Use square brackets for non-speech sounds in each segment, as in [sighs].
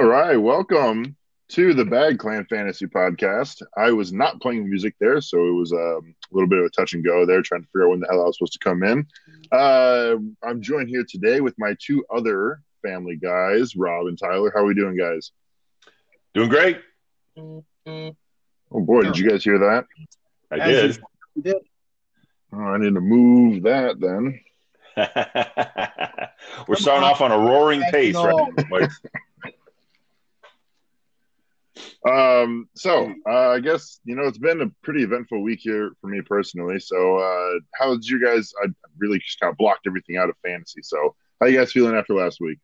All right, welcome to the Bag Clan Fantasy Podcast. I was not playing music there, so it was um, a little bit of a touch and go there, trying to figure out when the hell I was supposed to come in. Uh, I'm joined here today with my two other family guys, Rob and Tyler. How are we doing, guys? Doing great. Oh boy, did you guys hear that? I did. usual. We did. Oh, I need to move that then. [laughs] We're starting off on a roaring pace right now. boys. Um, so uh, I guess you know it's been a pretty eventful week here for me personally. So uh, how did you guys? I really just kind of blocked everything out of fantasy. So how you guys feeling after last week,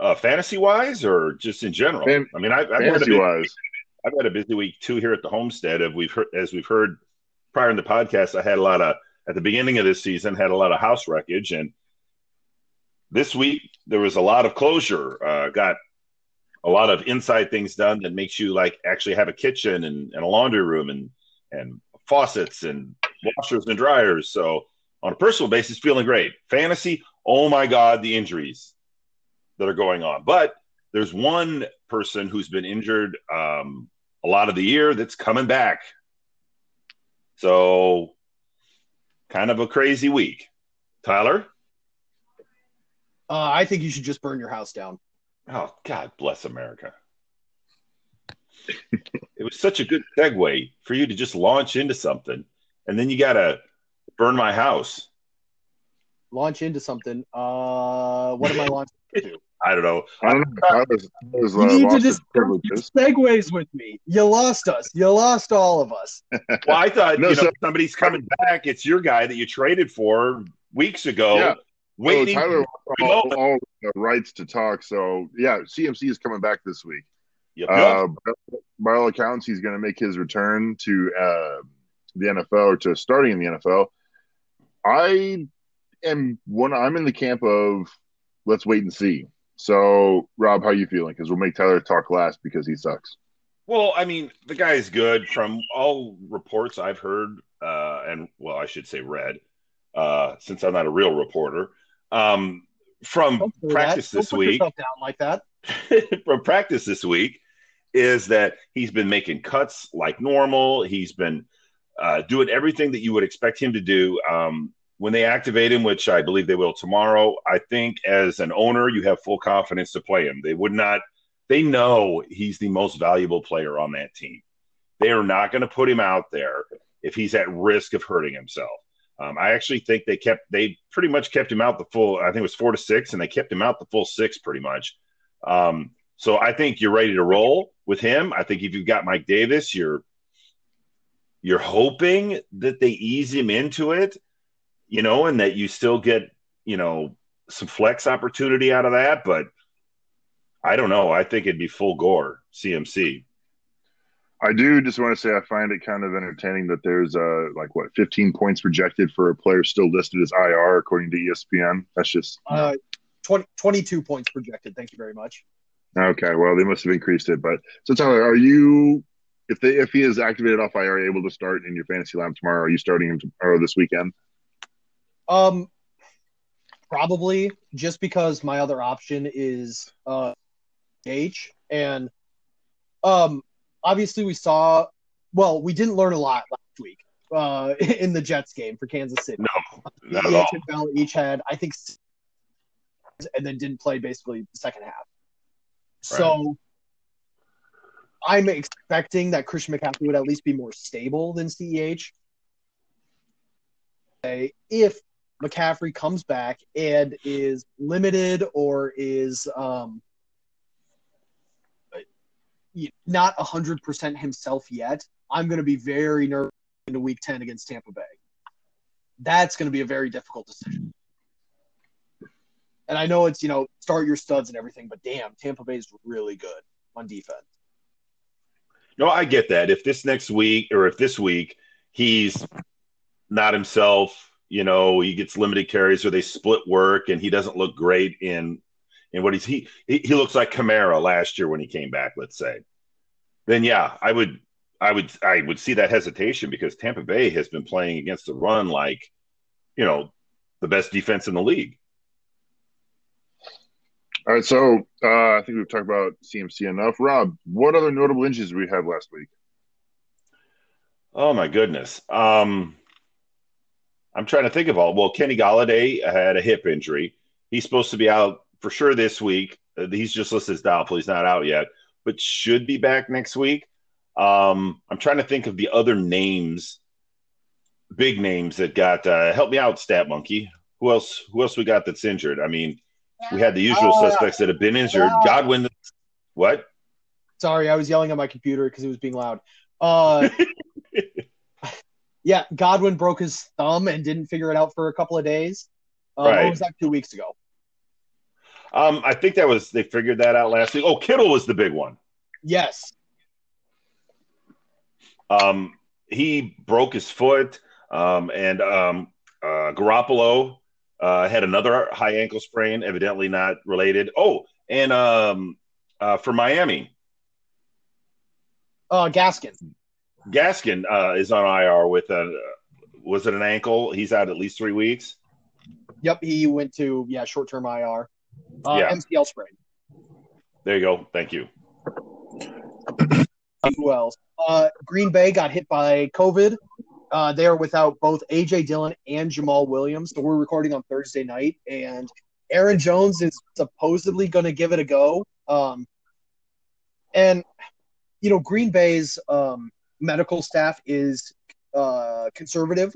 Uh, fantasy wise or just in general? Fan- I mean, I, I've, had a fantasy busy, wise? I've had a busy week too here at the homestead. As we've heard, as we've heard prior in the podcast, I had a lot of at the beginning of this season had a lot of house wreckage, and this week there was a lot of closure. Uh, got a lot of inside things done that makes you like actually have a kitchen and, and a laundry room and and faucets and washers and dryers. So on a personal basis, feeling great. Fantasy, oh my god, the injuries that are going on. But there's one person who's been injured um, a lot of the year that's coming back. So kind of a crazy week. Tyler? Uh, I think you should just burn your house down. Oh, God bless America. it was such a good segue for you to just launch into something, and then you got to burn my house. Launch into something. Uh, what am I launching into? [laughs] I don't know. I don't know. I was, I was, uh, You need to just segues with me. You lost us. You lost all of us. [laughs] Well, I thought No, you know so- somebody's coming back. It's your guy that you traded for weeks ago. Yeah. Waiting. So Tyler all, the all rights to talk. So yeah, CMC is coming back this week. Yep. Uh, by all accounts, he's going to make his return to uh, the NFL or to starting in the NFL. I am one. I'm in the camp of let's wait and see. So, Rob, how you feeling? Because we'll make Tyler talk last because he sucks. Well, I mean, the guy is good from all reports I've heard, uh, and well, I should say read, uh, since I'm not a real reporter. Um, from Don't practice this week, like that. [laughs] from practice this week, is that he's been making cuts like normal. He's been uh, doing everything that you would expect him to do. Um, when they activate him, which I believe they will tomorrow, I think as an owner, you have full confidence to play him. They would not, they know he's the most valuable player on that team. They are not going to put him out there if he's at risk of hurting himself. Um, I actually think they kept, they pretty much kept him out the full, I think it was four to six, and they kept him out the full six pretty much. Um, so I think you're ready to roll with him. I think if you've got Mike Davis, you're you're hoping that they ease him into it, you know, and that you still get, you know, some flex opportunity out of that. But I don't know. I think it'd be full gore CMC. I do just want to say I find it kind of entertaining that there's uh like what 15 points projected for a player still listed as IR according to ESPN. That's just Uh, 20, 22 points projected. Thank you very much. Okay, well, they must have increased it. But so, Tyler, are you if they if he is activated off IR, able to start in your fantasy lab tomorrow? Are you starting him tomorrow this weekend? Um, probably just because my other option is uh H and um obviously we saw well we didn't learn a lot last week uh [laughs] in the Jets game for Kansas City. No, not at all. Each had I think and then didn't play basically the second half. So I'm expecting that Christian McCaffrey would at least be more stable than CEH. If McCaffrey comes back and is limited or is um, not 100% himself yet, I'm going to be very nervous into week 10 against Tampa Bay. That's going to be a very difficult decision. And I know it's, you know, start your studs and everything, but damn, Tampa Bay is really good on defense. No, I get that. If this next week or if this week he's not himself, you know, he gets limited carries or they split work and he doesn't look great in in what he's he he he looks like Kamara last year when he came back, let's say. Then yeah, I would I would I would see that hesitation because Tampa Bay has been playing against the run like, you know, the best defense in the league. All right, so uh, I think we've talked about CMC enough. Rob, what other notable injuries did we have last week? Oh my goodness. Um, I'm trying to think of all. Well, Kenny Golladay had a hip injury. He's supposed to be out for sure this week. Uh, He's just listed as doubtful. He's not out yet, but should be back next week. Um, I'm trying to think of the other names, big names that got. Uh, help me out, Stat Monkey. Who else? Who else we got that's injured? I mean, we had the usual Uh, suspects that have been injured. Godwin. What? Sorry, I was yelling at my computer because it was being loud. Uh, [laughs] yeah, Godwin broke his thumb and didn't figure it out for a couple of days. Um, Right. What was that? Two weeks ago. Um, I think that was they figured that out last week. Oh, Kittle was the big one. Yes. Um, he broke his foot, um, and um, uh, Garoppolo uh, had another high ankle sprain, evidently not related. Oh, and um, uh, for Miami, Uh, Gaskin. Gaskin uh, is on IR with a was it an ankle? He's out at least three weeks. Yep, he went to yeah short term IR. Uh, Yeah. MCL sprain. There you go. Thank you. Who else? Uh, Green Bay got hit by COVID. Uh, they are without both AJ Dillon and Jamaal Williams. So we're recording on Thursday night, and Aaron Jones is supposedly going to give it a go. Um, and you know, Green Bay's um, medical staff is uh, conservative,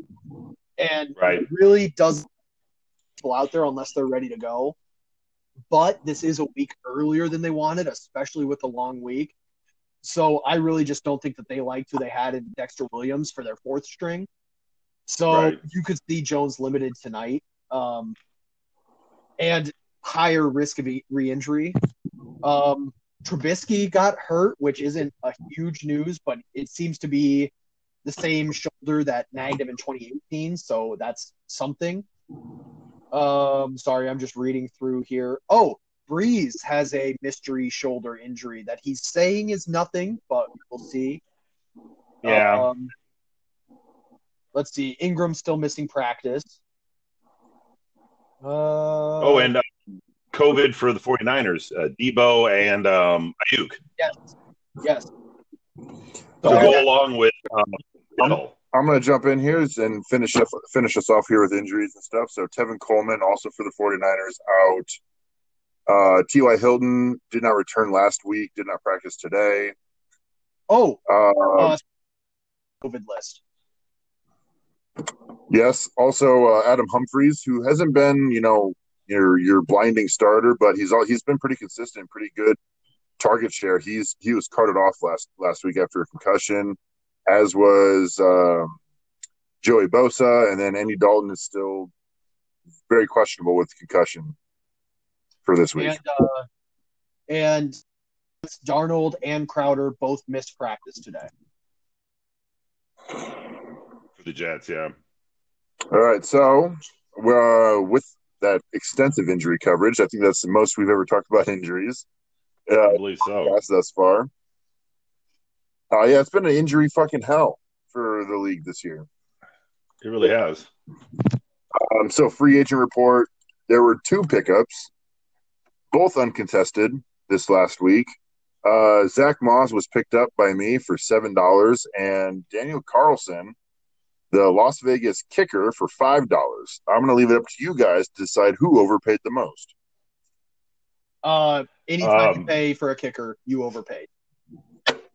and Right. really doesn't out there unless they're ready to go. But this is a week earlier than they wanted, especially with the long week. So I really just don't think that they liked who they had in Dexter Williams for their fourth string. So Right. you could see Jones limited tonight, um, and higher risk of re-injury. Um, Trubisky got hurt, which isn't a huge news, but it seems to be the same shoulder that nagged him in 2018. So that's something. Um, sorry, I'm just reading through here. Oh, Brees has a mystery shoulder injury that he's saying is nothing, but we'll see. Yeah. Um, let's see. Ingram still missing practice. Uh, oh, and uh, COVID for the 49ers, uh, Deebo and um, Aiyuk. yes, yes. To go along with um. I'm going to jump in here and finish up, finish us off here with injuries and stuff. So Tevin Coleman, also for the 49ers, out. Uh, T.Y. Hilton did not return last week, did not practice today. Oh, Uh, uh, COVID list. yes, also uh, Adam Humphries, who hasn't been, you know, your your blinding starter, but he's all he's been pretty consistent, pretty good target share. He's he was carted off last last week after a concussion, as was um, Joey Bosa, and then Andy Dalton is still very questionable with concussion for this week. And uh, and Darnold and Crowder both missed practice today. for the Jets. Yeah. All right, so uh, with that extensive injury coverage, I think that's the most we've ever talked about injuries. I Uh, believe so. podcast thus far. Uh, yeah, it's been an injury fucking hell for the league this year. It really has. Um, so free agent report, there were two pickups, both uncontested this last week. Uh, Zack Moss was picked up by me for seven dollars, and Daniel Carlson, the Las Vegas kicker, for five dollars. I'm going to leave it up to you guys to decide who overpaid the most. Uh, anytime Um, you pay for a kicker, you overpaid.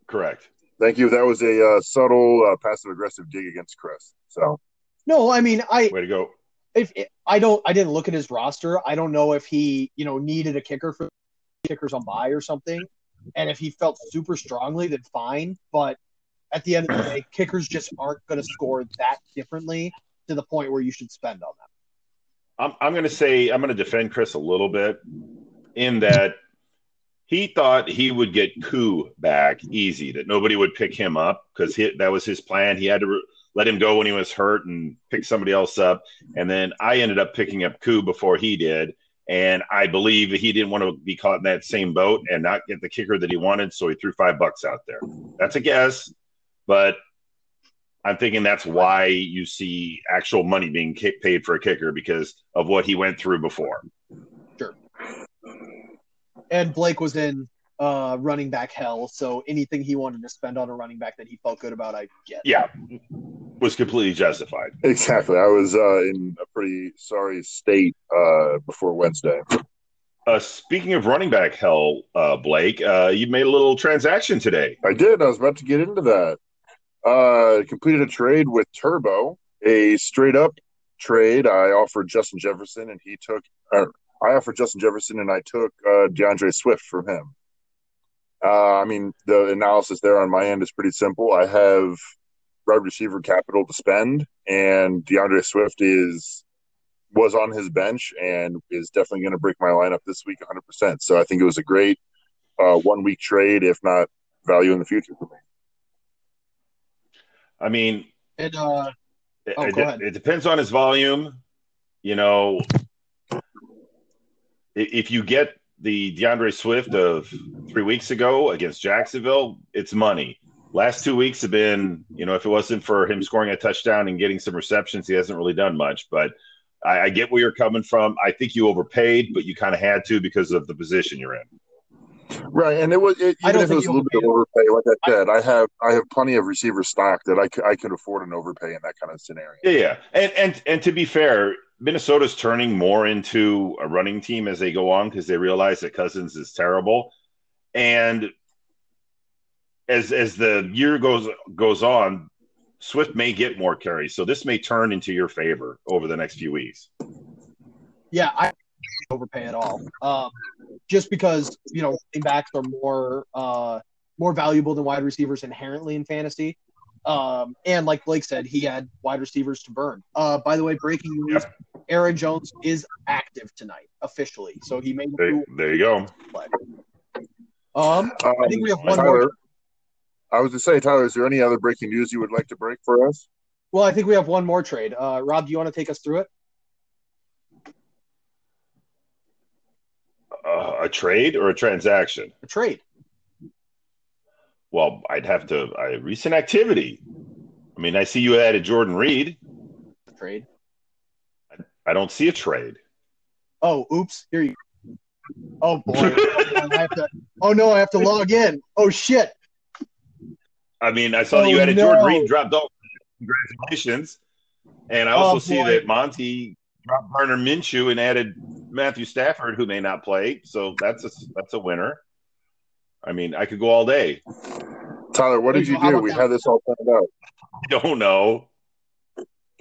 Correct. Thank you. That was a uh, subtle, uh, passive aggressive dig against Chris. So No, I mean, I Way to go. if I don't, I didn't look at his roster. I don't know if he, you know, needed a kicker for kickers on buy or something. And if he felt super strongly, then fine. But at the end of the day, kickers just aren't going to score that differently to the point where you should spend on them. I'm, I'm going to say I'm going to defend Chris a little bit in that he thought he would get Koo back easy, that nobody would pick him up because that was his plan. He had to re- let him go when he was hurt and pick somebody else up. And then I ended up picking up Koo before he did. And I believe he didn't want to be caught in that same boat and not get the kicker that he wanted. So he threw five bucks out there. That's a guess, but I'm thinking that's why you see actual money being paid for a kicker because of what he went through before. And Blake was in uh, running back hell, so anything he wanted to spend on a running back that he felt good about, I get. Yeah, was completely justified. Exactly. I was uh, in a pretty sorry state uh, before Wednesday. Uh, speaking of running back hell, uh, Blake, uh, you made a little transaction today. I did. I was about to get into that. Uh, completed a trade with Turbo, a straight up trade. I offered Justin Jefferson, and he took. Uh, I offered Justin Jefferson, and I took uh, D'Andre Swift from him. Uh, I mean, the analysis there on my end is pretty simple. I have wide receiver capital to spend, and D'Andre Swift is was on his bench and is definitely going to break my lineup this week 100%. So I think it was a great uh, one week trade, if not value in the future for me. I mean, And uh, it, Oh, it- go it depends on his volume. You know, i- if you get the D'Andre Swift of three weeks ago against Jacksonville, it's money. Last two weeks have been, you know, if it wasn't for him scoring a touchdown and getting some receptions, he hasn't really done much. But I, I get where you're coming from. I think you overpaid, but you kind of had to because of the position you're in. Right, and it was it, even don't if it was a little bit of overpay. Like I said, I have I have plenty of receiver stock that I, c- I could afford an overpay in that kind of scenario. Yeah, yeah, and and and to be fair, Minnesota's turning more into a running team as they go on because they realize that Cousins is terrible, and as as the year goes goes on, Swift may get more carries, so this may turn into your favor over the next few weeks. yeah, I overpay at all. Um, just because you know running backs are more uh, more valuable than wide receivers inherently in fantasy. Um, and like Blake said, he had wide receivers to burn. Uh, by the way, breaking news: Aaron Jones is active tonight officially, so he made There, there you go. Um, Um, I think we have one Tyler, more. I was to say, Tyler, is there any other breaking news you would like to break for us? Well, I think we have one more trade. Uh, Rob, do you want to take us through it? Uh, a trade or a transaction? A trade. Well, I'd have to. I, recent activity. I mean, I see you added Jordan Reed. A trade. I don't see a trade. Oh, oops. Here you. Oh boy. [laughs] I have to, oh no, I have to log in. Oh shit. I mean, I saw that Oh, you added no. Jordan Reed dropped off. Congratulations. And I oh, also Oh, see that Monty dropped Gardner Minshew and added Matthew Stafford, who may not play. So that's a that's a winner. I mean, I could go all day. Tyler, what did you you go. How do? We had this all planned out. I [laughs] don't know.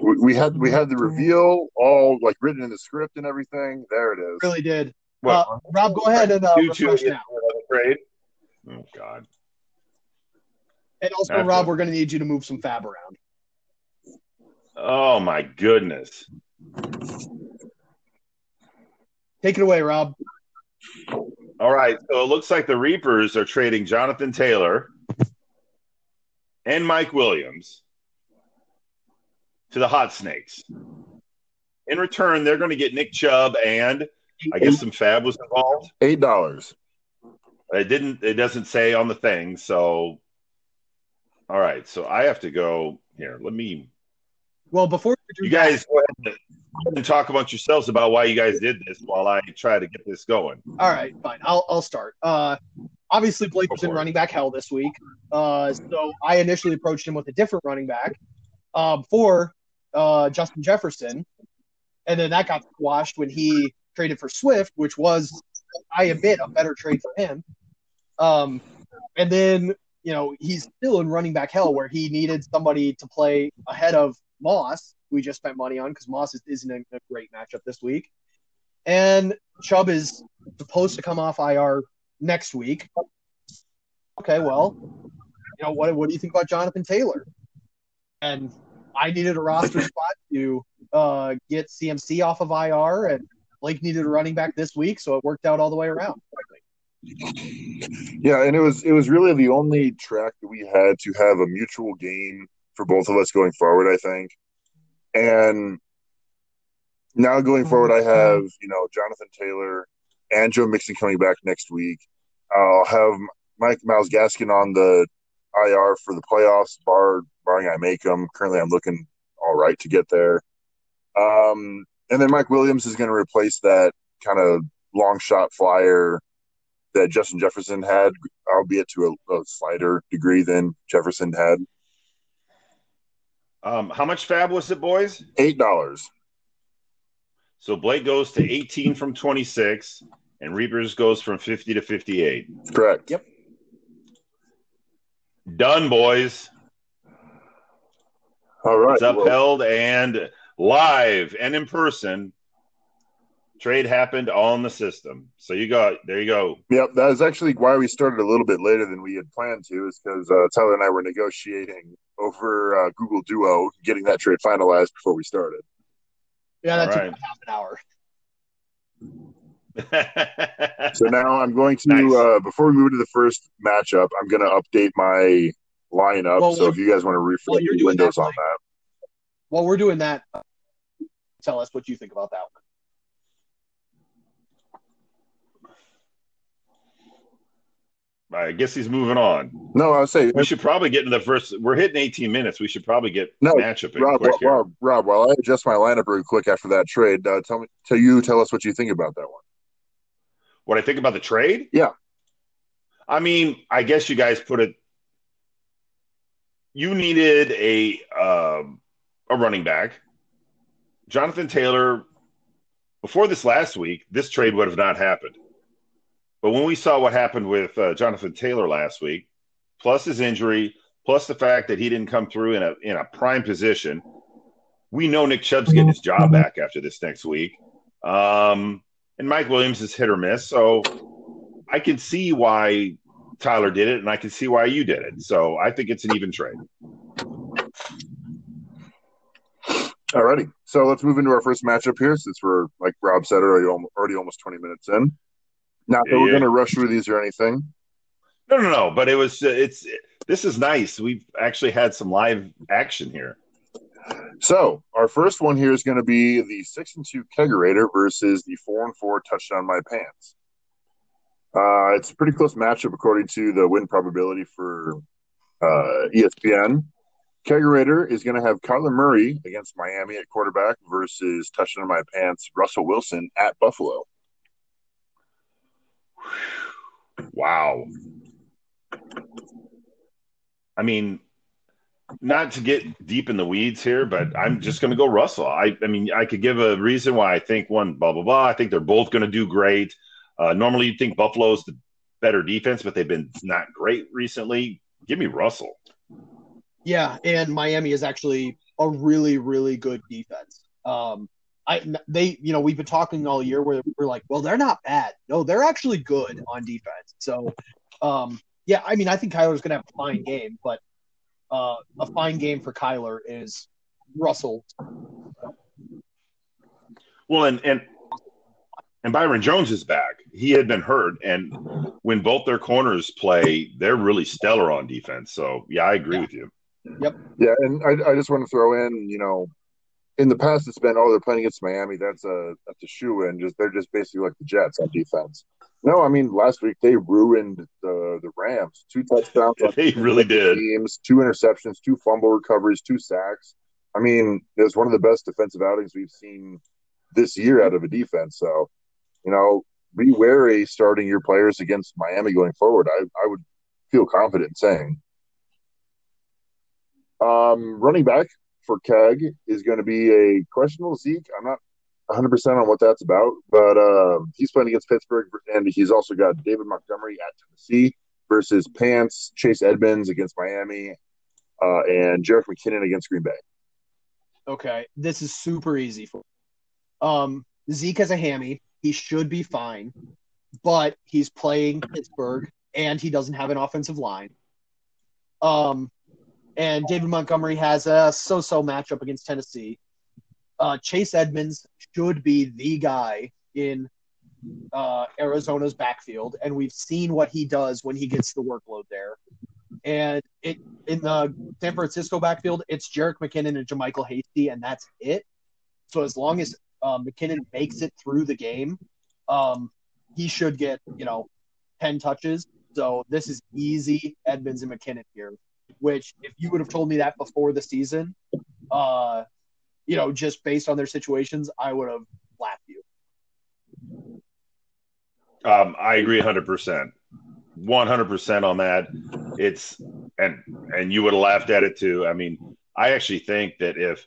We, we had we had the reveal all like written in the script and everything. There it is. Really did. What? Uh, Rob, go ahead and uh, you two refresh get now. another trade? Oh God. And also, Have to. Rob, we're going to need you to move some FAAB around. Oh my goodness. Take it away, Rob. All right. So it looks like the Reapers are trading Jonathan Taylor and Mike Williams to the Hot Snakes. In return, they're going to get Nick Chubb and I guess some FAAB was involved. Eight dollars. It didn't. It doesn't say on the thing. So, all right. So I have to go here. Let me. Well, before you do You that- guys go ahead and, go ahead and talk amongst yourselves about why you guys did this while I try to get this going. All right, fine. I'll I'll start. Uh, obviously Blake was in running back hell this week. Uh, so I initially approached him with a different running back um, for uh, Justin Jefferson, and then that got squashed when he traded for Swift, which was, I admit, a better trade for him. Um, and then you know he's still in running back hell where he needed somebody to play ahead of Moss, we just spent money on because Moss is, isn't a, a great matchup this week. And Chubb is supposed to come off IR next week. Okay, well, you know what? What do you think about Jonathan Taylor? And I needed a roster [laughs] spot to uh, get CMC off of IR, and Blake needed a running back this week, so it worked out all the way around. Yeah, and it was it was really the only track that we had to have a mutual gain for both of us going forward. I think, and now going forward, I have you know Jonathan Taylor and Joe Mixon coming back next week. I'll have Mike Myles Gaskin on the IR for the playoffs, bar barring I make them. Currently, I'm looking all right to get there. Um, and then Mike Williams is going to replace that kind of long shot flyer that Justin Jefferson had, albeit to a, a slighter degree than Jefferson had. Um, how much FAAB was it, boys? Eight dollars. So Blake goes to 18 from 26, and Reapers goes from 50 to 58. Correct. Yep. Done, boys. All right. It's well- upheld and live and in person. Trade happened on the system. So you got there. You go. Yep, that is actually why we started a little bit later than we had planned to, is because uh, Tyler and I were negotiating over uh, Google Duo, getting that trade finalized before we started. Yeah, that All took right. half an hour. [laughs] So now I'm going to, Nice. uh, before we move to the first matchup, I'm going to update my lineup. Well, so if you guys want to refresh while you're the windows that, on that. While we're doing that, tell us what you think about that one. I guess he's moving on. No, I was saying, We should probably get into the first. We're hitting 18 minutes. We should probably get No, matchup in Rob, quick. Rob, Rob, while I adjust my lineup real quick after that trade, uh, tell me, tell you, tell us what you think about that one. What I think about the trade? Yeah. I mean, I guess you guys put it. You needed a um, a running back. Jonathan Taylor. Before this last week, this trade would have not happened. But when we saw what happened with uh, Jonathan Taylor last week, plus his injury, plus the fact that he didn't come through in a in a prime position, we know Nick Chubb's getting his job back after this next week. Um, and Mike Williams is hit or miss. So I can see why Tyler did it, and I can see why you did it. So I think it's an even trade. Alrighty, so let's move into our first matchup here, since we're like Rob said already, already almost twenty minutes in. Not that we're going to rush through these or anything. No, no, no. But it was it's this is nice. We've actually had some live action here. So our first one here is going to be the six and two kegerator versus the four and four touchdown my pants. Uh, it's a pretty close matchup according to the win probability for uh, ESPN. Kegerator is going to have Kyler Murray against Miami at quarterback versus touchdown my pants Russell Wilson at Buffalo. Wow. I mean, not to get deep in the weeds here, but I'm just going to go Russell. I, I mean, I could give a reason why I think one, blah, blah, blah. I think they're both going to do great. Uh, normally, you'd think Buffalo's the better defense, but they've been not great recently. Give me Russell. Yeah, and Miami is actually a really, really good defense. Um, I they you know we've been talking all year where we're like, well, they're not bad. No, they're actually good on defense. So, um, yeah, I mean, I think Kyler's gonna have a fine game, but uh, a fine game for Kyler is Russell. Well, and and and Byron Jones is back. He had been hurt, and when both their corners play, they're really stellar on defense. So yeah, I agree Yeah. with you. Yep. Yeah, and I, I just want to throw in, you know, in the past it's been, oh, they're playing against Miami. That's a that's a shoe in. Just they're just basically like the Jets on defense. No, I mean last week they ruined the the Rams. Two touchdowns [laughs] They really did. teams, two interceptions, two fumble recoveries, two sacks. I mean, it was one of the best defensive outings we've seen this year out of a defense. So, you know, be wary starting your players against Miami going forward. I, I would feel confident saying. Um, running back for Keg is going to be a questionable Zeke. I'm not 100% on what that's about, but um, he's playing against Pittsburgh, and he's also got David Montgomery at Tennessee versus Pants, Chase Edmonds against Miami, uh, and Jerick McKinnon against Green Bay. Okay, this is super easy for. Um, Zeke has a hammy. He should be fine, but he's playing Pittsburgh and he doesn't have an offensive line. Um, and David Montgomery has a so-so matchup against Tennessee. Uh, Chase Edmonds should be the guy in uh, Arizona's backfield, and we've seen what he does when he gets the workload there. And it in the San Francisco backfield, it's Jerick McKinnon and JaMycal Hasty, and that's it. So as long as uh, McKinnon makes it through the game, um, he should get you know ten touches. So this is easy Edmonds and McKinnon here. Which, if you would have told me that before the season, uh, you know, just based on their situations, I would have laughed you. Um, I agree 100%. 100% on that. It's and and you would have laughed at it too. I mean, I actually think that if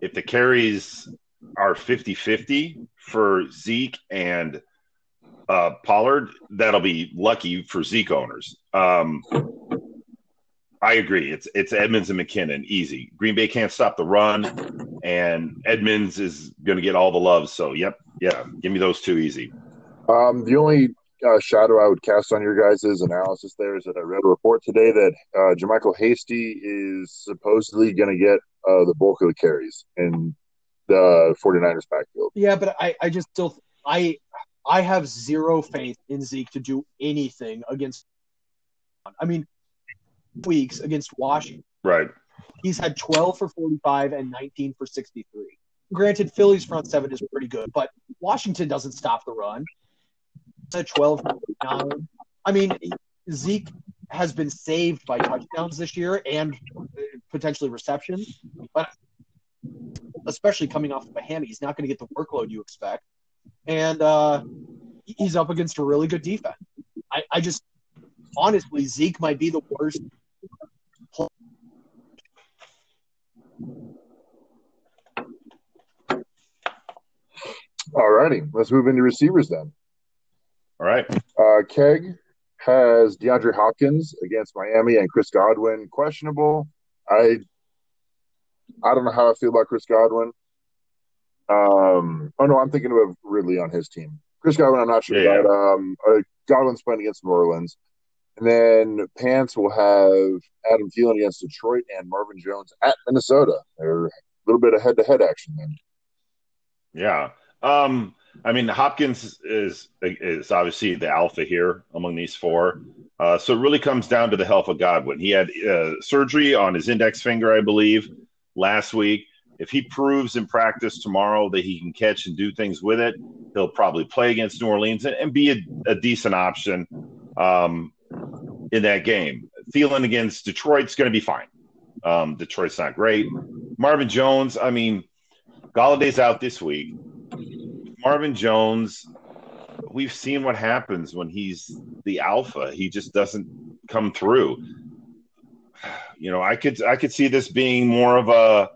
if the carries are 50-50 for Zeke and uh, Pollard, that'll be lucky for Zeke owners. Um, I agree. It's it's Edmonds and McKinnon, easy. Green Bay can't stop the run, and Edmonds is going to get all the love. So, yep, yeah, give me those two easy. Um, the only uh, shadow I would cast on your guys' analysis there is that I read a report today that uh, JaMycal Hasty is supposedly going to get uh, the bulk of the carries in the 49ers backfield. Yeah, but I, I just still I I have zero faith in Zeke to do anything against. I mean, weeks against Washington. Right. He's had 12 for 45 and 19 for 63. Granted, Philly's front seven is pretty good, but Washington doesn't stop the run. At 12 9. I mean, Zeke has been saved by touchdowns this year and potentially receptions, but especially coming off of a hammy, he's not going to get the workload you expect. And uh, he's up against a really good defense. I, I just honestly, Zeke might be the worst. All righty, let's move into receivers then. All right. Uh, Keg has DeAndre Hopkins against Miami and Chris Godwin questionable. I I don't know how I feel about Chris Godwin. Um, oh no, I'm thinking of Ridley on his team. Chris Godwin, I'm not sure Yeah, about. Um, uh, Godwin's playing against New Orleans, and then Pants will have Adam Thielen against Detroit and Marvin Jones at Minnesota. They're a little bit of head-to-head action then. Yeah. Um, I mean, Hopkins is is obviously the alpha here among these four. Uh, so it really comes down to the health of Godwin. He had uh, surgery on his index finger, I believe, last week. If he proves in practice tomorrow that he can catch and do things with it, he'll probably play against New Orleans and, and be a, a, decent option um, in that game. Thielen against Detroit's going to be fine. Um, Detroit's not great. Marvin Jones, I mean, Golladay's out this week. Marvin Jones, we've seen what happens when he's the alpha. He just doesn't come through. You know, I could I could see this being more of a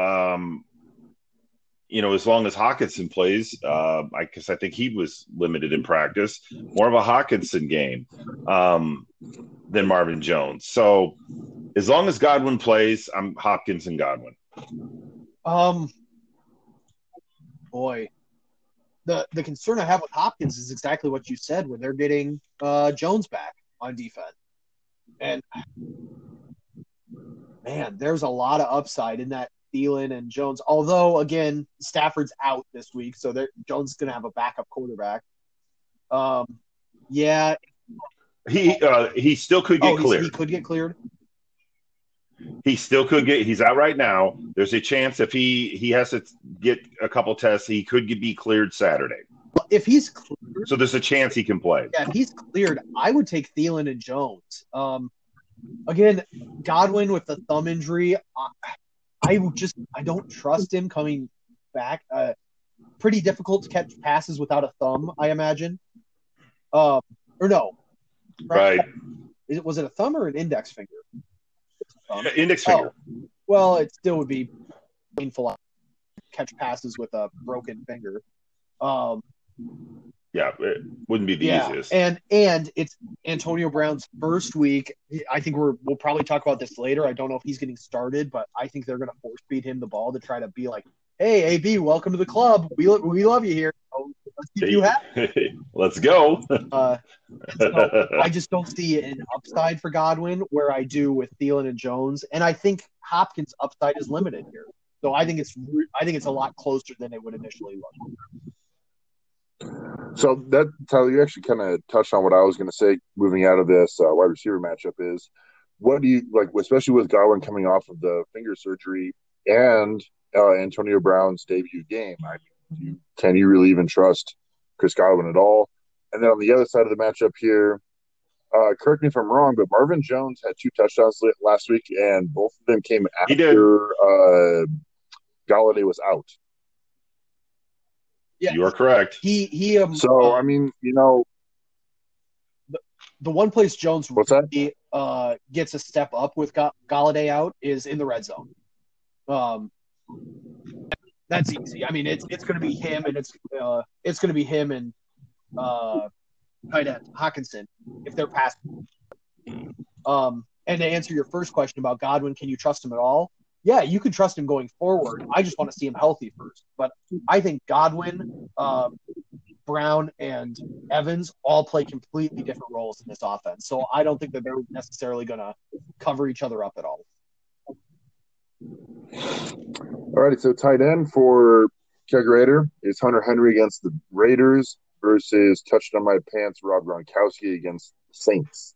um you know, as long as Hockenson plays, uh, I guess I think he was limited in practice, more of a Hockenson game um, than Marvin Jones. So, as long as Godwin plays, I'm Hopkins and Godwin. Um, boy, the the concern I have with Hopkins is exactly what you said, when they're getting uh, Jones back on defense, and man, there's a lot of upside in that Thielen and Jones. Although again, Stafford's out this week, so Jones is going to have a backup quarterback. Um, yeah, he uh, he still could get oh, cleared. He could get cleared. He still could get. He's out right now. There's a chance if he he has to get a couple tests, he could be cleared Saturday. If he's cleared, so there's a chance he can play. Yeah, if he's cleared, I would take Thielen and Jones. Um, again, Godwin with the thumb injury, I, I just I don't trust him coming back. Uh, pretty difficult to catch passes without a thumb, I imagine. Um, or no, right? Is it was it a thumb or an index finger? Um, index finger. Oh, well, it still would be painful catch passes with a broken finger. Um, yeah, it wouldn't be the yeah, easiest. And and it's Antonio Brown's first week. I think we're we'll probably talk about this later. I don't know if he's getting started, but I think they're going to force feed him the ball to try to be like, "Hey, AB, welcome to the club. We we love you here. So let's keep you happy. [laughs] let's go." uh, so I just don't see an upside for Godwin where I do with Thielen and Jones, and I think Hopkins' upside is limited here. So I think it's I think it's a lot closer than it would initially look. So that Tyler, you actually kind of touched on what I was going to say. Moving out of this uh, wide receiver matchup is, what do you like, especially with Godwin coming off of the finger surgery and uh, Antonio Brown's debut game? I mean, you, can you really even trust Chris Godwin at all? And then on the other side of the matchup here, uh, correct me if I'm wrong, but Marvin Jones had two touchdowns last week, and both of them came after uh, Golladay was out. Yeah. You are correct. He he um So I mean, you know, the one place Jones what's that? really, uh gets a step up with Ga- Golladay out is in the red zone. Um, that's easy. I mean, it's it's going to be him, and it's uh it's going to be him and uh tight end Hockenson if they're passing. Um, and to answer your first question about Godwin, can you trust him at all? Yeah, you can trust him going forward. I just want to see him healthy first. But I think Godwin, um, Brown, and Evans all play completely different roles in this offense. So I don't think that they're necessarily going to cover each other up at all. All righty, so tight end for Kegerator is Hunter Henry against the Raiders versus touchdown my pants Rob Gronkowski against the Saints.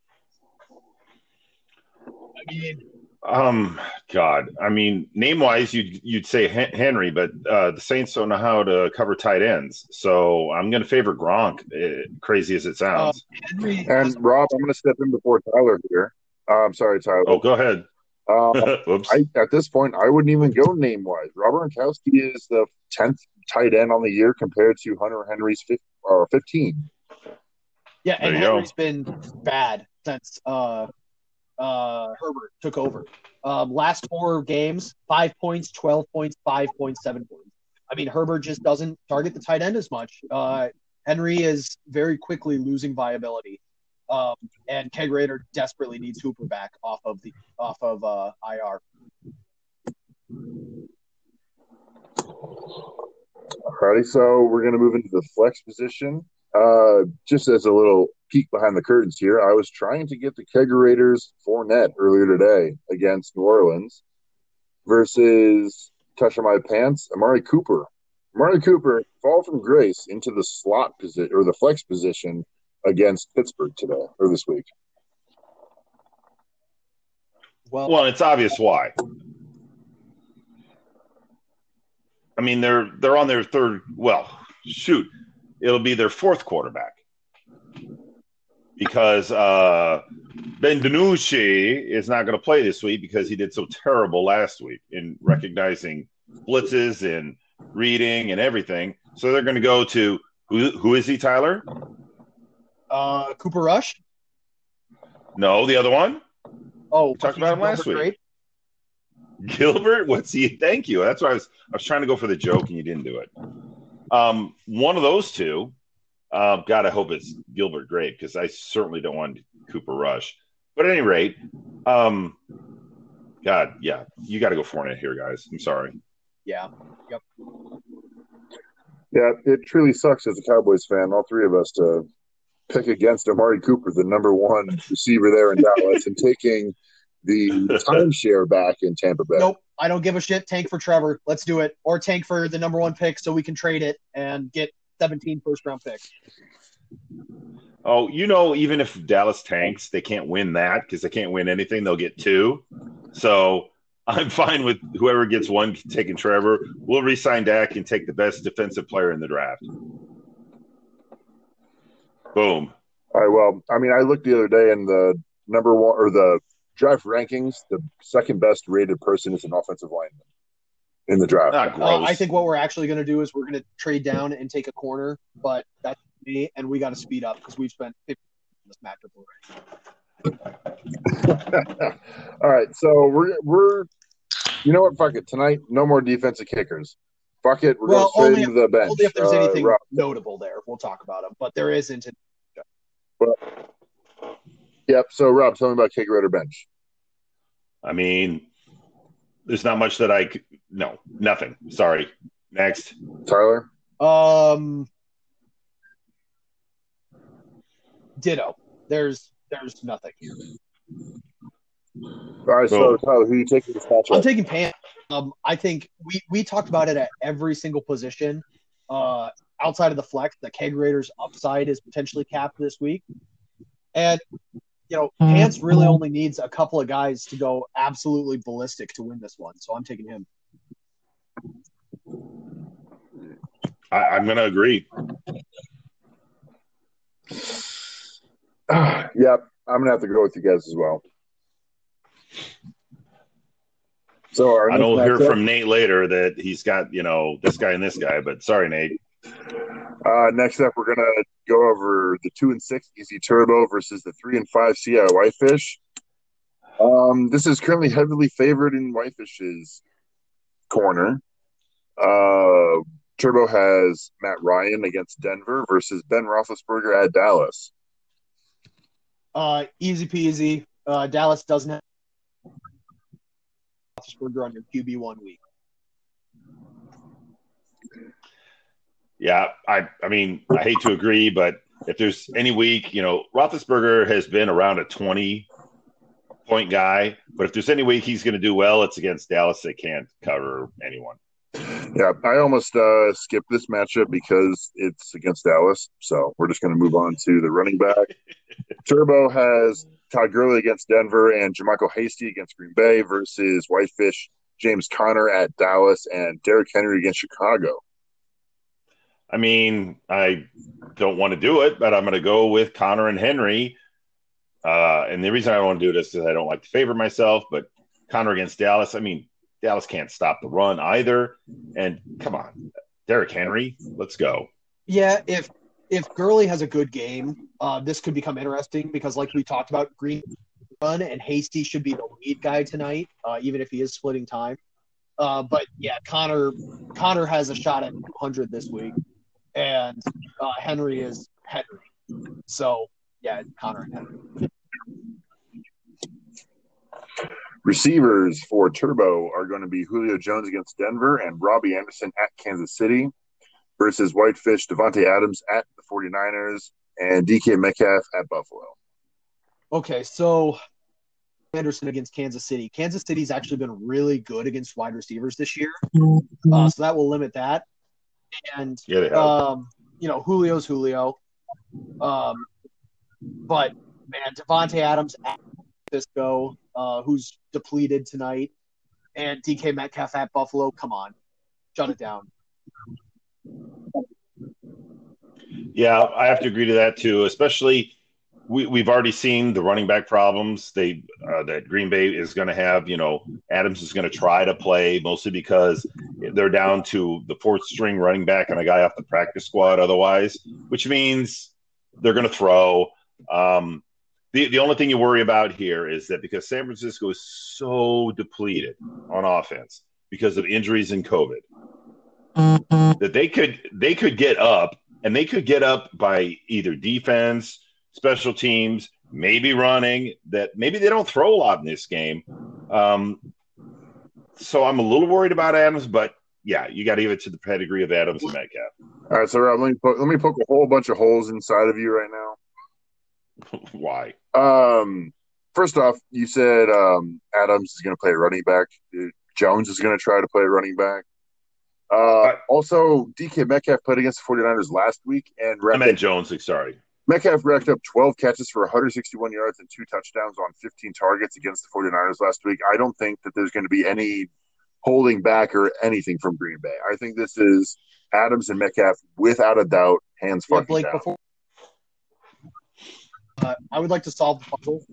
I mean, Um, God, I mean, name wise, you'd you'd say Henry, but uh, the Saints don't know how to cover tight ends, so I'm going to favor Gronk. eh, crazy as it sounds. Henry And Rob, I'm going to step in before Tyler here. Uh, I'm sorry, Tyler. oh, go ahead. [laughs] Uh, I, at this point, I wouldn't even go name wise. Robert Gronkowski is the tenth tight end on the year compared to Hunter Henry's fif- uh, 15. Yeah, and There you go. Henry's been bad since uh, uh, Herbert took over. Um, last four games, five points, twelve points, five points, seven points. I mean, Herbert just doesn't target the tight end as much. Uh, Henry is very quickly losing viability, um, and Kegerator desperately needs Hooper back off of the off of uh, IR. Alrighty, so we're to move into the flex position. Uh, just as a little peek behind the curtains here, I was trying to get the Kegerators Fournette earlier today against New Orleans versus touchdown my pants, Amari Cooper. Amari Cooper fall from grace into the slot position or the flex position against Pittsburgh today or this week. Well, Well, it's obvious why. I mean, they're they're on their third. Well, shoot, it'll be their fourth quarterback because uh, Ben DiNucci is not going to play this week because he did so terrible last week in recognizing blitzes and reading and everything. So they're going to go to who? Who is he, Tyler? Uh, Cooper Rush. No, the other one. Oh, talked about him last Gilbert week. Grape? Gilbert, what's he? Thank you. That's why I was I was trying to go for the joke and you didn't do it. Um, one of those two. Uh, God, I hope it's Gilbert Grape because I certainly don't want Cooper Rush. But at any rate, um, God, yeah, you got to go Fournette here, guys. I'm sorry. Yeah. Yep. Yeah, it truly sucks as a Cowboys fan, all three of us, to pick against Amari Cooper, the number one receiver there in Dallas, and taking the [laughs] timeshare back in Tampa Bay. Nope. I don't give a shit. Tank for Trevor. Let's do it. Or tank for the number one pick so we can trade it and get 17 first round picks. Oh, you know, even if Dallas tanks, they can't win that because they can't win anything. They'll get two. So I'm fine with whoever gets one taking Trevor. We'll re-sign Dak and take the best defensive player in the draft. Boom. All right, well, I mean, I looked the other day and the number one or the draft rankings, the second best rated person is an offensive lineman in the draft. Ah, Uh. I think what we're actually going to do is we're going to trade down and take a corner, but that's me, and we got to speed up because we've spent 50 in this matchup already. [laughs] All right, so we're we're you know what? Fuck it. Tonight, no more defensive kickers. Fuck it. We're Well, going only straight into the bench. Only if there's Uh, anything Rob, notable there, we'll talk about them. But there isn't. yep. So Rob, tell me about kick or bench. I mean, there's not much that I could. No, nothing. Sorry. Next. Tyler. Um, ditto. There's there's nothing. All right, so. Tyler, who you taking this matchup? I'm taking Pam. Um, I think we we talked about it at every single position. Uh, outside of the flex, the Kegerator's upside is potentially capped this week, and you know Pants really only needs a couple of guys to go absolutely ballistic to win this one. So I'm taking him. I, I'm going to agree. [sighs] yep, I'm gonna have to go with you guys as well. So our I know we'll hear matchup- from Nate later that he's got, you know, this guy and this guy, but sorry, Nate. Uh, next up, we're gonna go over the two and six Easy Turbo versus the three and five CI Whitefish. Um, this is currently heavily favored in Whitefish's corner. Uh, Turbo has Matt Ryan against Denver versus Ben Roethlisberger at Dallas. Uh, easy peasy. Uh, Dallas doesn't have Roethlisberger on your QB one week. Yeah, I I mean, I hate to agree, but if there's any week, you know, Roethlisberger has been around a 20 point guy, but if there's any week he's going to do well, it's against Dallas. They can't cover anyone. Yeah, I almost uh, skipped this matchup because it's against Dallas. So we're just going to move on to the running back. [laughs] Turbo has Todd Gurley against Denver and JaMycal Hasty against Green Bay versus Whitefish, James Conner at Dallas, and Derrick Henry against Chicago. I mean, I don't want to do it, but I'm going to go with Conner and Henry. Uh, and the reason I don't want to do this is I don't like to favor myself, but Conner against Dallas, I mean, Dallas can't stop the run either. And come on, Derrick Henry, let's go. Yeah, if if Gurley has a good game, uh, this could become interesting because, like we talked about, Green run and Hasty should be the lead guy tonight, uh, even if he is splitting time. Uh, but yeah, Conner Conner has a shot at 100 this week, and uh, Henry is Henry. So yeah, Conner and Henry. Receivers for Turbo are going to be Julio Jones against Denver and Robbie Anderson at Kansas City versus Whitefish, Davante Adams at the 49ers, and DK Metcalf at Buffalo. Okay, so Anderson against Kansas City. Kansas City's actually been really good against wide receivers this year, uh, so that will limit that. And Yeah, they have. um, you know, Julio's Julio, um, but man, Davante Adams at Fisco, uh, who's depleted tonight, and DK Metcalf at Buffalo. Come on, shut it down. Yeah, I have to agree to that too. Especially, we, we've already seen the running back problems they uh, that Green Bay is going to have. You know, Adams is going to try to play mostly because they're down to the fourth string running back and a guy off the practice squad. Otherwise, which means they're going to throw. Um, the the only thing you worry about here is that because San Francisco is so depleted on offense because of injuries and COVID, that they could they could get up and they could get up by either defense, special teams, maybe running. That maybe they don't throw a lot in this game. Um, so I'm a little worried about Adams, but yeah, you got to give it to the pedigree of Adams and Metcalf. All right, so Rob, let me poke, let me poke a whole bunch of holes inside of you right now. [laughs] Why? Um, first off, you said um, Adams is going to play running back. Jones is going to try to play running back. Uh, also, DK Metcalf played against the 49ers last week, and I racked meant up, Jones. Sorry. Metcalf racked up 12 catches for 161 yards and two touchdowns on 15 targets against the 49ers last week. I don't think that there's going to be any holding back or anything from Green Bay. I think this is Adams and Metcalf without a doubt, hands Yeah, fucking Blake, down. before uh, I would like to solve the puzzle.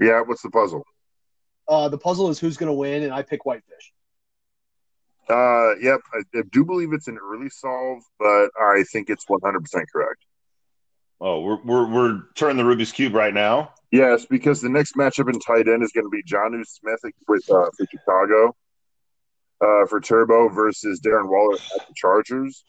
Yeah, what's the puzzle? Uh, the puzzle is who's going to win, and I pick Whitefish. Uh, yep, I, I do believe it's an early solve, but I think it's 100% correct. Oh, we're we're we're turning the Rubik's cube right now. Yes, because the next matchup in tight end is going to be Jonnu Smith with uh, for Chicago uh, for Turbo versus Darren Waller at the Chargers.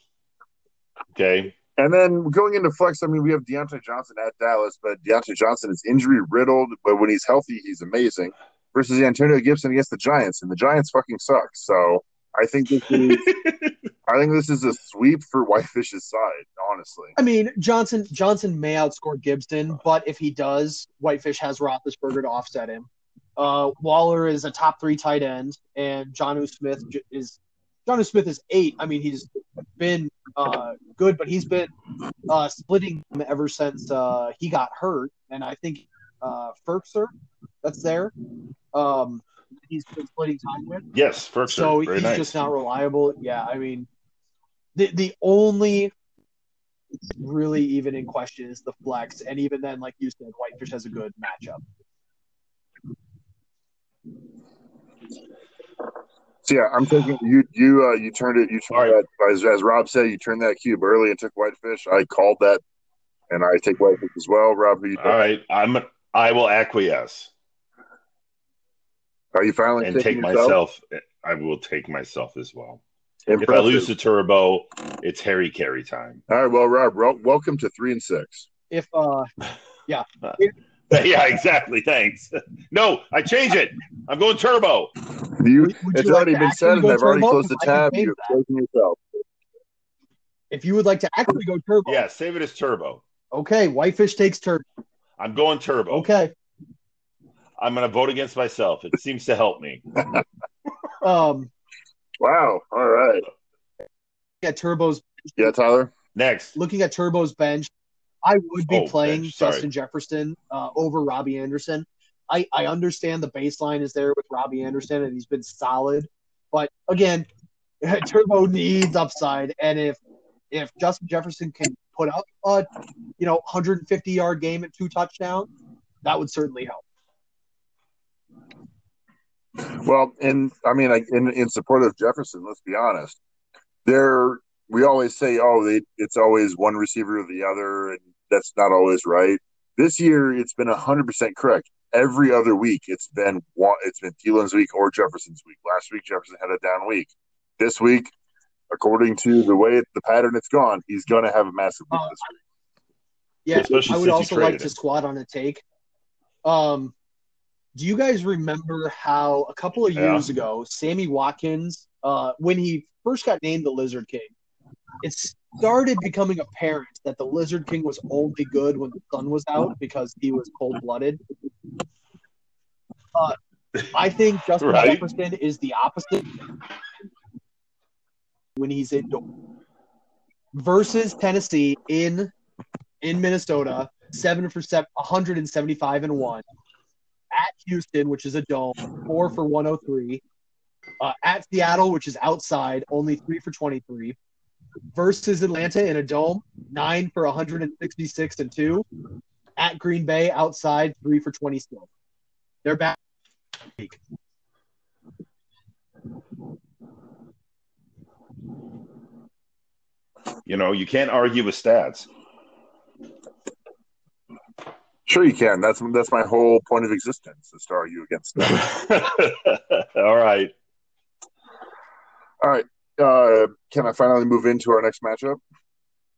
Okay. And then going into flex, I mean, we have Diontae Johnson at Dallas, but Diontae Johnson is injury riddled, but when he's healthy, he's amazing. Versus Antonio Gibson against the Giants, and the Giants fucking suck. So I think this is, [laughs] I think this is a sweep for Whitefish's side. Honestly, I mean, Johnson Johnson may outscore Gibson, but if he does, Whitefish has Roethlisberger to offset him. Uh, Waller is a top three tight end, and Jonnu Smith j- is Jonnu Smith is eight. I mean, he's been uh, good, but he's been uh, splitting ever since uh, he got hurt, and I think uh, Firkser, that's there. Um, he's been splitting time with. Yes, first. So Very he's nice. just not reliable. Yeah, I mean, the the only really even in question is the flex, and even then, like you said, Whitefish has a good matchup. So yeah, I'm taking you. You uh, you turned it. You turned All right. that as, as Rob said. You turned that cube early and took Whitefish. I called that, and I take Whitefish as well. Rob, who you All right, I'm. I will acquiesce are you finally and taking take yourself? myself. I will take myself as well. If I lose the turbo, it's Harry Carry time. All right, well, Rob, wel- welcome to three and six. If uh, yeah, [laughs] [laughs] exactly. Thanks. No, I change it. I'm going turbo. You, Would- would it's you like already been said, and I've already closed the Because I can tab. You've that. yourself. if you would like to actually go turbo, Yeah, save it as turbo. okay, Whitefish takes turbo. I'm going turbo. Okay, I'm going to vote against myself. It seems to help me. [laughs] um, Wow. All right. at Turbo's Yeah, Tyler. Next. looking at Turbo's bench, I would be Oh, playing bench. Justin Jefferson uh, over Robbie Anderson. I, I understand the baseline is there with Robbie Anderson and he's been solid, but again, [laughs] Turbo needs upside, and if if Justin Jefferson can put up a you know 150 yard game and two touchdowns, that would certainly help. Well, and I mean, like, in in support of Jefferson, let's be honest. There, we always say, "Oh, they, it's always one receiver or the other," and that's not always right. This year, it's been hundred percent correct. Every other week, it's been one, it's been Thielen's week or Jefferson's week. Last week, Jefferson had a down week. This week, according to the way the pattern it's gone, he's going to have a massive week Uh, this week. Yeah, Especially I would also like traded to squat on a take. Um, do you guys remember how a couple of Yeah. years ago, Sammy Watkins, uh, when he first got named the Lizard King, it started becoming apparent that the Lizard King was only good when the sun was out because he was cold blooded. Uh, I think Justin [laughs] Right. Jefferson is the opposite when he's indoors versus Tennessee in in Minnesota, seven for seven, 175 and one. At Houston, which is a dome, four for 103. Uh, at Seattle, which is outside, only three for 23. Versus Atlanta in a dome, nine for 166 and two. At Green Bay, outside, three for 26. They're back. You know, you can't argue with stats. Sure, you can. That's that's my whole point of existence is to argue against them. [laughs] All right. All right. Uh, can I finally move into our next matchup?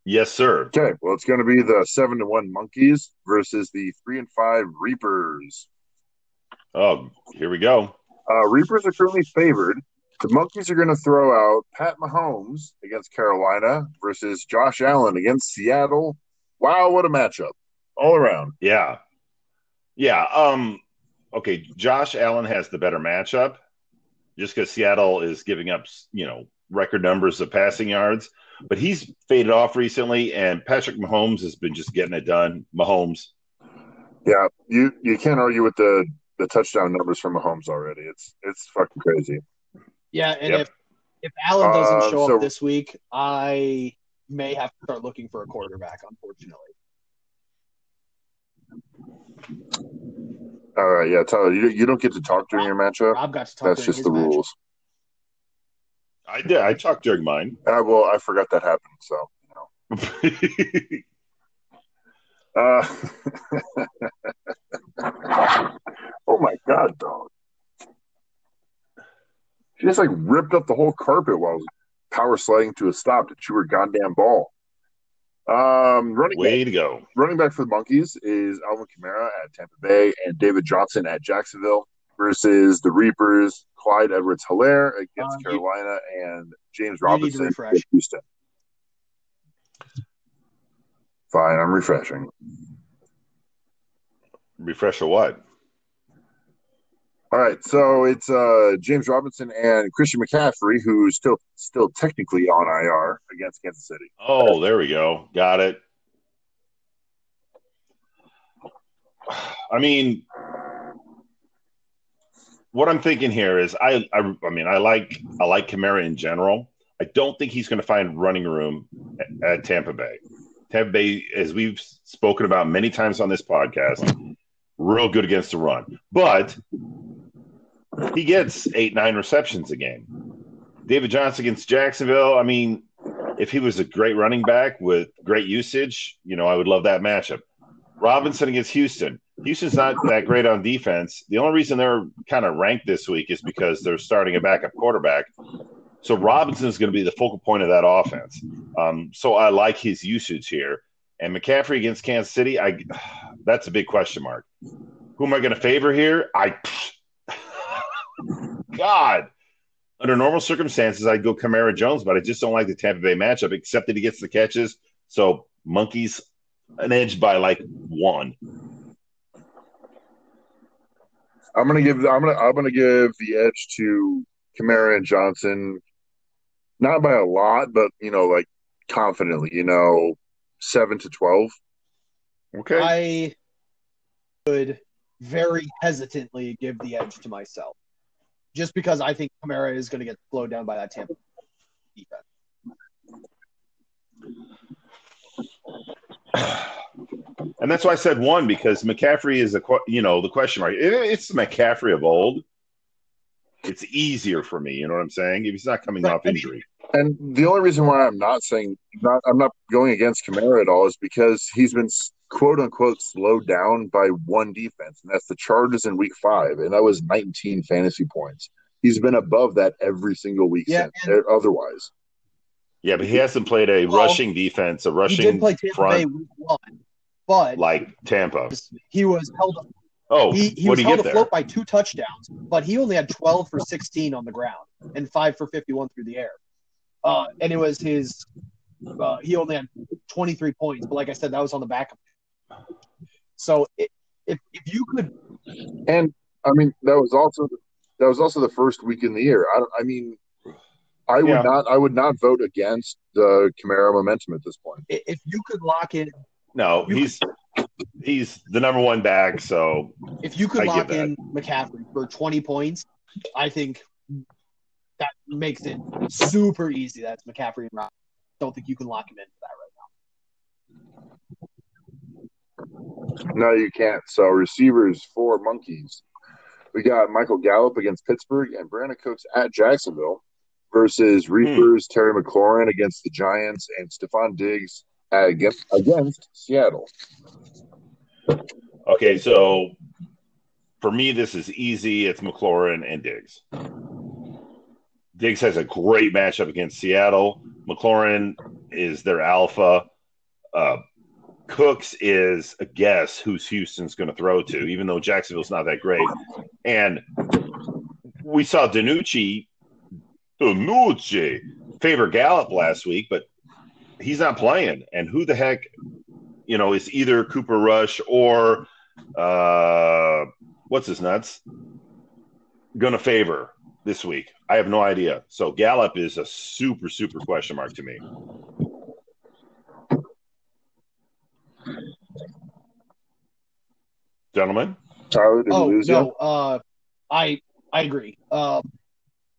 Yes, sir. Okay. Well, it's going to be the seven to one monkeys versus the three and five reapers. Oh, here we go. Uh, reapers are currently favored. The monkeys are going to throw out Pat Mahomes against Carolina versus Josh Allen against Seattle. Wow, what a matchup! All around. Yeah. Yeah. Um, okay. Josh Allen has the better matchup just because Seattle is giving up, you know, record numbers of passing yards, but he's faded off recently, and Patrick Mahomes has been just getting it done. Mahomes. Yeah, you you can't argue with the the touchdown numbers from Mahomes already. It's it's fucking crazy. Yeah, and Yep. if if Allen doesn't Uh, show so- up this week, I may have to start looking for a quarterback. Unfortunately, All right, yeah, Tyler, you you don't get to talk during your matchup. Rob got to talk. That's during just his the match. rules. I did. I talked during mine. Uh, well, I forgot that happened. So, you know. [laughs] Uh, [laughs] oh my god, dog! She just like ripped up the whole carpet while power sliding to a stop to chew her goddamn ball. Um, running back, Way to go. running back for the monkeys is Alvin Kamara at Tampa Bay and David Johnson at Jacksonville versus the Reapers, Clyde Edwards Helaire against Um, you- Carolina and James you need to Robinson refresh. with Houston. Fine, I'm refreshing. Refresh or what? All right, so it's uh, James Robinson and Christian McCaffrey, who's still still technically on IR against Kansas City. Oh, there we go. Got it. [sighs] I mean, what I'm thinking here is I, I I mean I like I like Kamara in general. I don't think he's going to find running room at, at Tampa Bay. Tampa Bay, as we've spoken about many times on this podcast, real good against the run, but he gets eight nine receptions a game. David Johnson against Jacksonville. I mean, if he was a great running back with great usage, you know, I would love that matchup. Robinson against Houston. Houston's not that great on defense. The only reason they're kind of ranked this week is because they're starting a backup quarterback. So Robinson is going to be the focal point of that offense. Um, so I like his usage here. And McCaffrey against Kansas City, I [sighs] that's a big question mark. Who am I going to favor here? I [laughs] God. Under normal circumstances, I'd go Kamara Jones, but I just don't like the Tampa Bay matchup, except that he gets the catches. So monkeys an edge by like one. I'm gonna give I'm gonna I'm gonna give the edge to Kamara and Johnson, not by a lot, but you know, like confidently, you know, seven to twelve. Okay. I would very hesitantly give the edge to myself, just because I think Kamara is going to get slowed down by that Tampa defense. [sighs] [sighs] [sighs] And that's why I said one because McCaffrey is a you know the question mark. It's McCaffrey of old. It's easier for me. You know what I'm saying? If he's not coming off injury, And the only reason why I'm not saying not I'm not going against Kamara at all is because he's been quote unquote slowed down by one defense, and that's the Chargers in Week Five, and that was 19 fantasy points. He's been above that every single week Yeah, since. Eh, otherwise, yeah, but he hasn't played a Well, rushing defense, a He rushing did play Tampa front Bay week one, but like Tampa. he was held Oh, he, he what was do you held get there? afloat by two touchdowns, but he only had 12 for 16 on the ground and five for 51 through the air. Uh, and it was his, uh, he only had 23 points, but like I said, that was on the back. of So it, if, if you could, and I mean that was also that was also the first week in the year. I I mean, I would Yeah. not I would not vote against the Kamara momentum at this point. if you could lock in, No, he's he's the number one back. So if you could I lock in McCaffrey for 20 points, I think that makes it super easy. That's McCaffrey and Rob. Don't think you can lock him in for that right now. No, you can't. So receivers for monkeys. We got Michael Gallup against Pittsburgh and Brandin Cooks at Jacksonville versus hmm. Reapers Terry McLaurin against the Giants and Stefon Diggs against against Seattle. okay, so for me, this is easy. It's McLaurin and Diggs. Diggs has a great matchup against Seattle. McLaurin is their alpha. Uh, Cooks is a guess who's Houston's going to throw to, even though Jacksonville's not that great. And we saw DiNucci, DiNucci favor Gallup last week, but he's not playing. And who the heck, you know, is either Cooper Rush or uh, what's his nuts going to favor this week? I have no idea. So Gallup is a super, super question mark to me. Gentlemen, Tyler, did. Oh lose no, you? uh, I I agree. Um,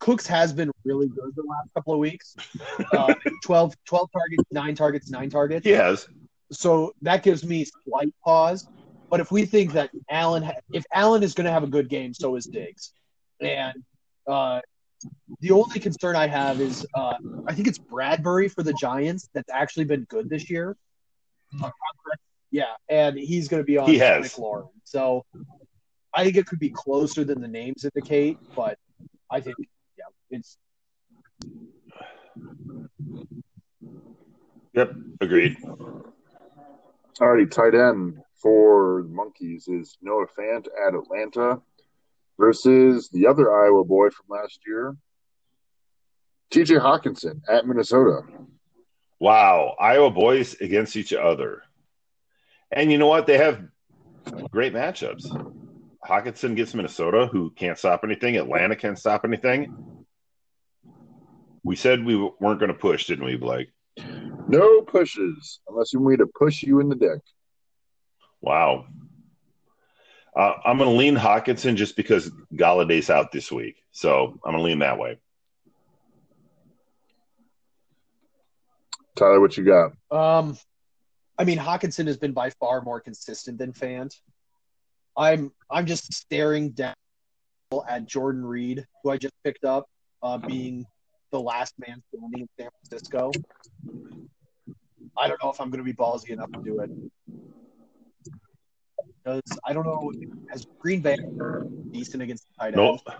Cooks has been really good the last couple of weeks. Uh, [laughs] 12, 12 targets, nine targets, nine targets. he has. So that gives me slight pause. But if we think that Allen, ha- if Allen is going to have a good game, so is Diggs. And uh, the only concern I have is uh, I think it's Bradberry for the Giants that's actually been good this year. Yeah, and he's going to be on He has. McLaurin. So I think it could be closer than the names indicate, but I think it's Yep, agreed. Alrighty, tight end for the monkeys is Noah Fant at Atlanta versus the other Iowa boy from last year, TJ Hockenson at Minnesota. Wow, Iowa boys against each other. And you know what? They have great matchups. Hockenson gets Minnesota, who can't stop anything. Atlanta can't stop anything. We said we weren't going to push, didn't we, Blake? No pushes unless you want me to push you in the deck. Wow. Uh, I'm going to lean Hockenson just because Golladay's out this week. So I'm going to lean that way. Tyler, what you got? Um, I mean, Hockenson has been by far more consistent than Fant. I'm I'm just staring down at Jordan Reed, who I just picked up, uh, being the last man standing in San Francisco. I don't know if I'm going to be ballsy enough to do it. Because I don't know, has Green Bay been decent against the tight Nope. end?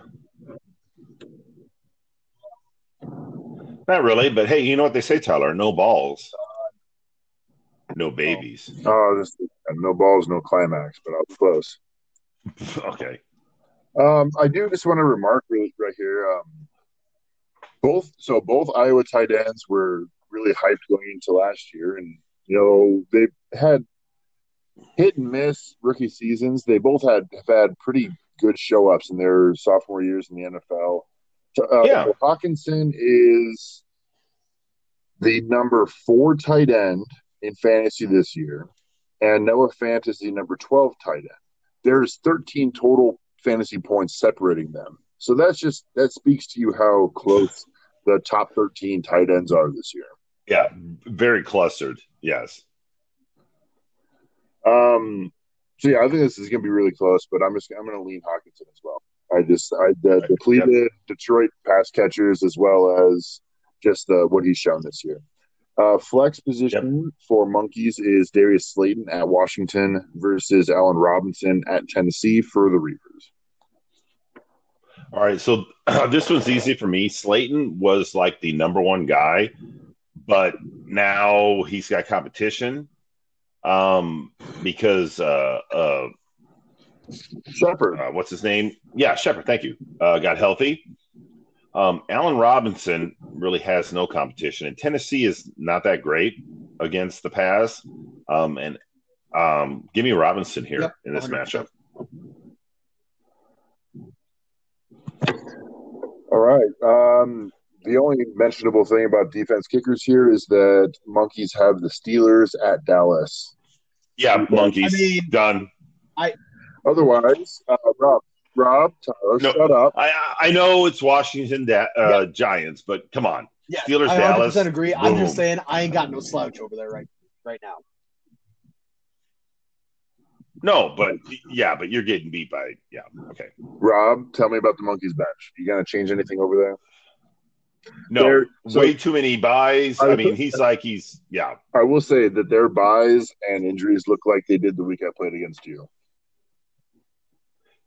Not really, but hey, you know what they say, Tyler? No balls, no babies. Oh, this no balls, no climax, but I was close. [laughs] okay. Um, I do just want to remark really right here. Um, both so both Iowa tight ends were really hyped going into last year, and you know they've had hit and miss rookie seasons. They both had have had pretty good show ups in their sophomore years in the NFL. Uh, Yeah. Hockenson is the number four tight end in fantasy this year, and Noah Fant is the number twelve tight end. There's 13 total fantasy points separating them. So that's just that speaks to you how close the top 13 tight ends are this year. Yeah, very clustered. Yes. Um, so yeah, I think this is going to be really close, but I'm just I'm going to lean Hockenson as well. I just I the depleted Detroit pass catchers as well as just the what he's shown this year. Uh, flex position for monkeys is Darius Slayton at Washington versus Allen Robinson at Tennessee for the Reapers. All right, so [clears throat] this one's easy for me. Slayton was like the number one guy, but now he's got competition um, because uh, uh, Shepard. uh, what's his name? Yeah, Shepard. Thank you. Uh, got healthy. Um, Allen Robinson really has no competition, and Tennessee is not that great against the pass. Um, and um, give me Robinson here Yep, in this 100%. matchup. All right. Um, the only mentionable thing about defense kickers here is that monkeys have the Steelers at Dallas. Yeah, monkeys I mean- done. Otherwise, uh, Rob, Rob, Tyler, No. shut up. I I know it's Washington da- uh, Giants, but come on, Yeah, Steelers, I 100% Dallas. agree. I'm just saying I ain't got no slouch over there right right now. No, but yeah, but you're getting beat by yeah. Okay, Rob, tell me about the monkeys bench. You gonna change anything over there? no, They're- so- way too many buys. I I- mean, he's like he's yeah. I will say that their buys and injuries look like they did the week I played against you.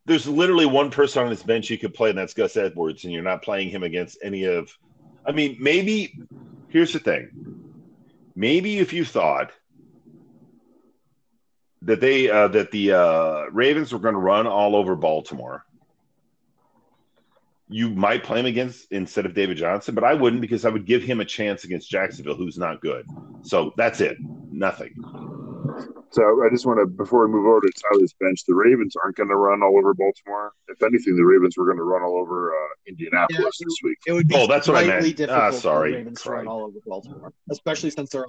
There's literally one person on this bench you could play, and that's Gus Edwards, and you're not playing him against any of. I mean, maybe here's the thing. Maybe if you thought that they uh, that the uh, Ravens were going to run all over Baltimore, you might play him against instead of David Johnson, but I wouldn't because I would give him a chance against Jacksonville, who's not good. So that's it. Nothing. So I just want to, before we move over to Tyler's bench, the Ravens aren't going to run all over Baltimore. If anything, the Ravens were going to run all over uh, Indianapolis Yeah. this week. It would be Oh, that's what I slightly meant. difficult Ah, for sorry. the Ravens to run all over Baltimore, especially since they're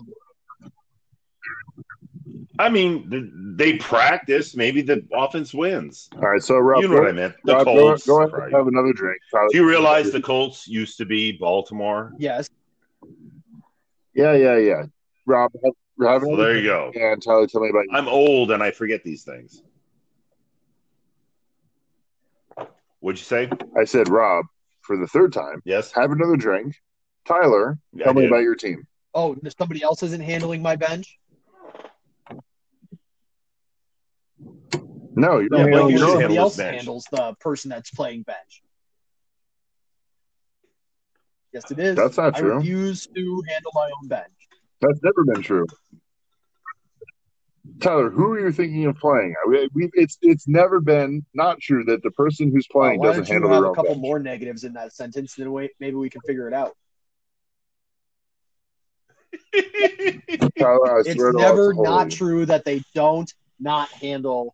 I mean, they practice. Maybe the offense wins. All right, so Rob, You know what I meant. The Rob, Colts. go ahead Christ. and have another drink. Tyler. Do you realize the Colts used to be Baltimore? yes. Yeah, yeah, yeah. Rob, have, have So another there you go. And Tyler, tell me about you. I'm old and I forget these things. What'd you say? I said, Rob, for the third time, Yes. have another drink. Tyler, Yeah, tell I me did. about your team. Oh, somebody else isn't handling my bench. No, you Yeah, don't Blake, you your somebody else bench. handles the person that's playing bench. Yes, it is. That's not true. I refuse to handle my own bench. That's never been true. Tyler, who are you thinking of playing? We, we, it's it's never been not true that the person who's playing Why doesn't handle have their a couple bench. more negatives in that sentence? Then wait, maybe we can figure it out. Tyler, It's never not true that they don't not handle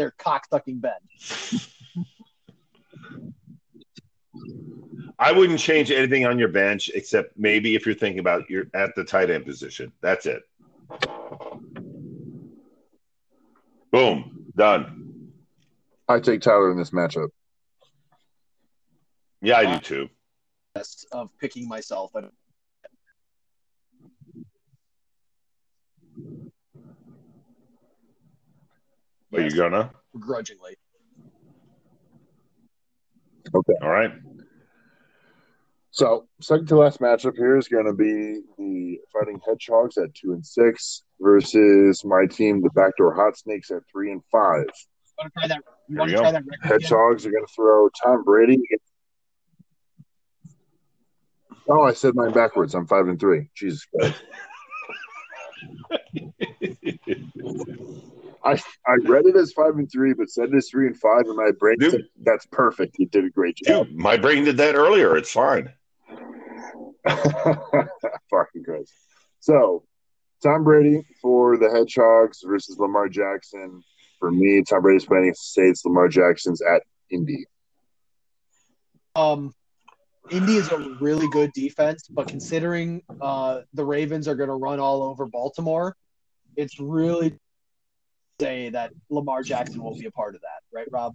their cocksucking bench. I wouldn't change anything on your bench except maybe if you're thinking about you're at the tight end position. That's it. Boom. Done. I take Tyler in this matchup. Yeah, I do too. Best Of picking myself, and Are you gonna? begrudgingly. Okay. All right. So, second to last matchup here is going to be the Fighting Hedgehogs at two and six versus my team, the Backdoor Hot Snakes, at three and five. Want to try that? You want to try that? record again? Hedgehogs are going to throw Tom Brady. Oh, I said mine backwards. I'm five and three. Jesus Christ. [laughs] I I read it as five and three, but said it as three and five, and my brain Dude. said that's perfect. You did a great job. Dude, my brain did that earlier. It's fine. [laughs] Fucking Christ. So, Tom Brady for the Hedgehogs versus Lamar Jackson. For me, Tom Brady's playing against the States. Lamar Jackson's at Indy. Um, Indy is a really good defense, but considering uh, the Ravens are going to run all over Baltimore, it's really say that Lamar Jackson won't be a part of that, right, Rob?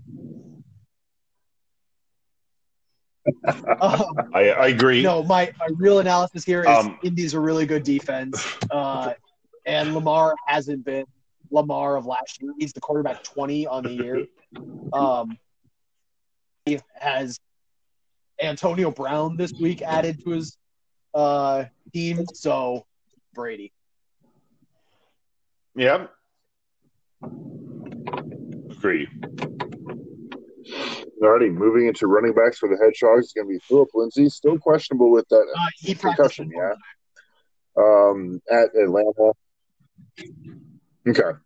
Um, [laughs] I, I agree. no, my, my real analysis here is Um, Indy's a really good defense, uh, and Lamar hasn't been Lamar of last year. He's the quarterback twenty on the year. Um, he has Antonio Brown this week added to his uh, team, so Brady. Yeah. Agree. Alrighty, moving into running backs for the Hedgehogs is going to be Phillip Lindsay, still questionable with that Uh, he concussion, yeah. Um, at Atlanta. Okay.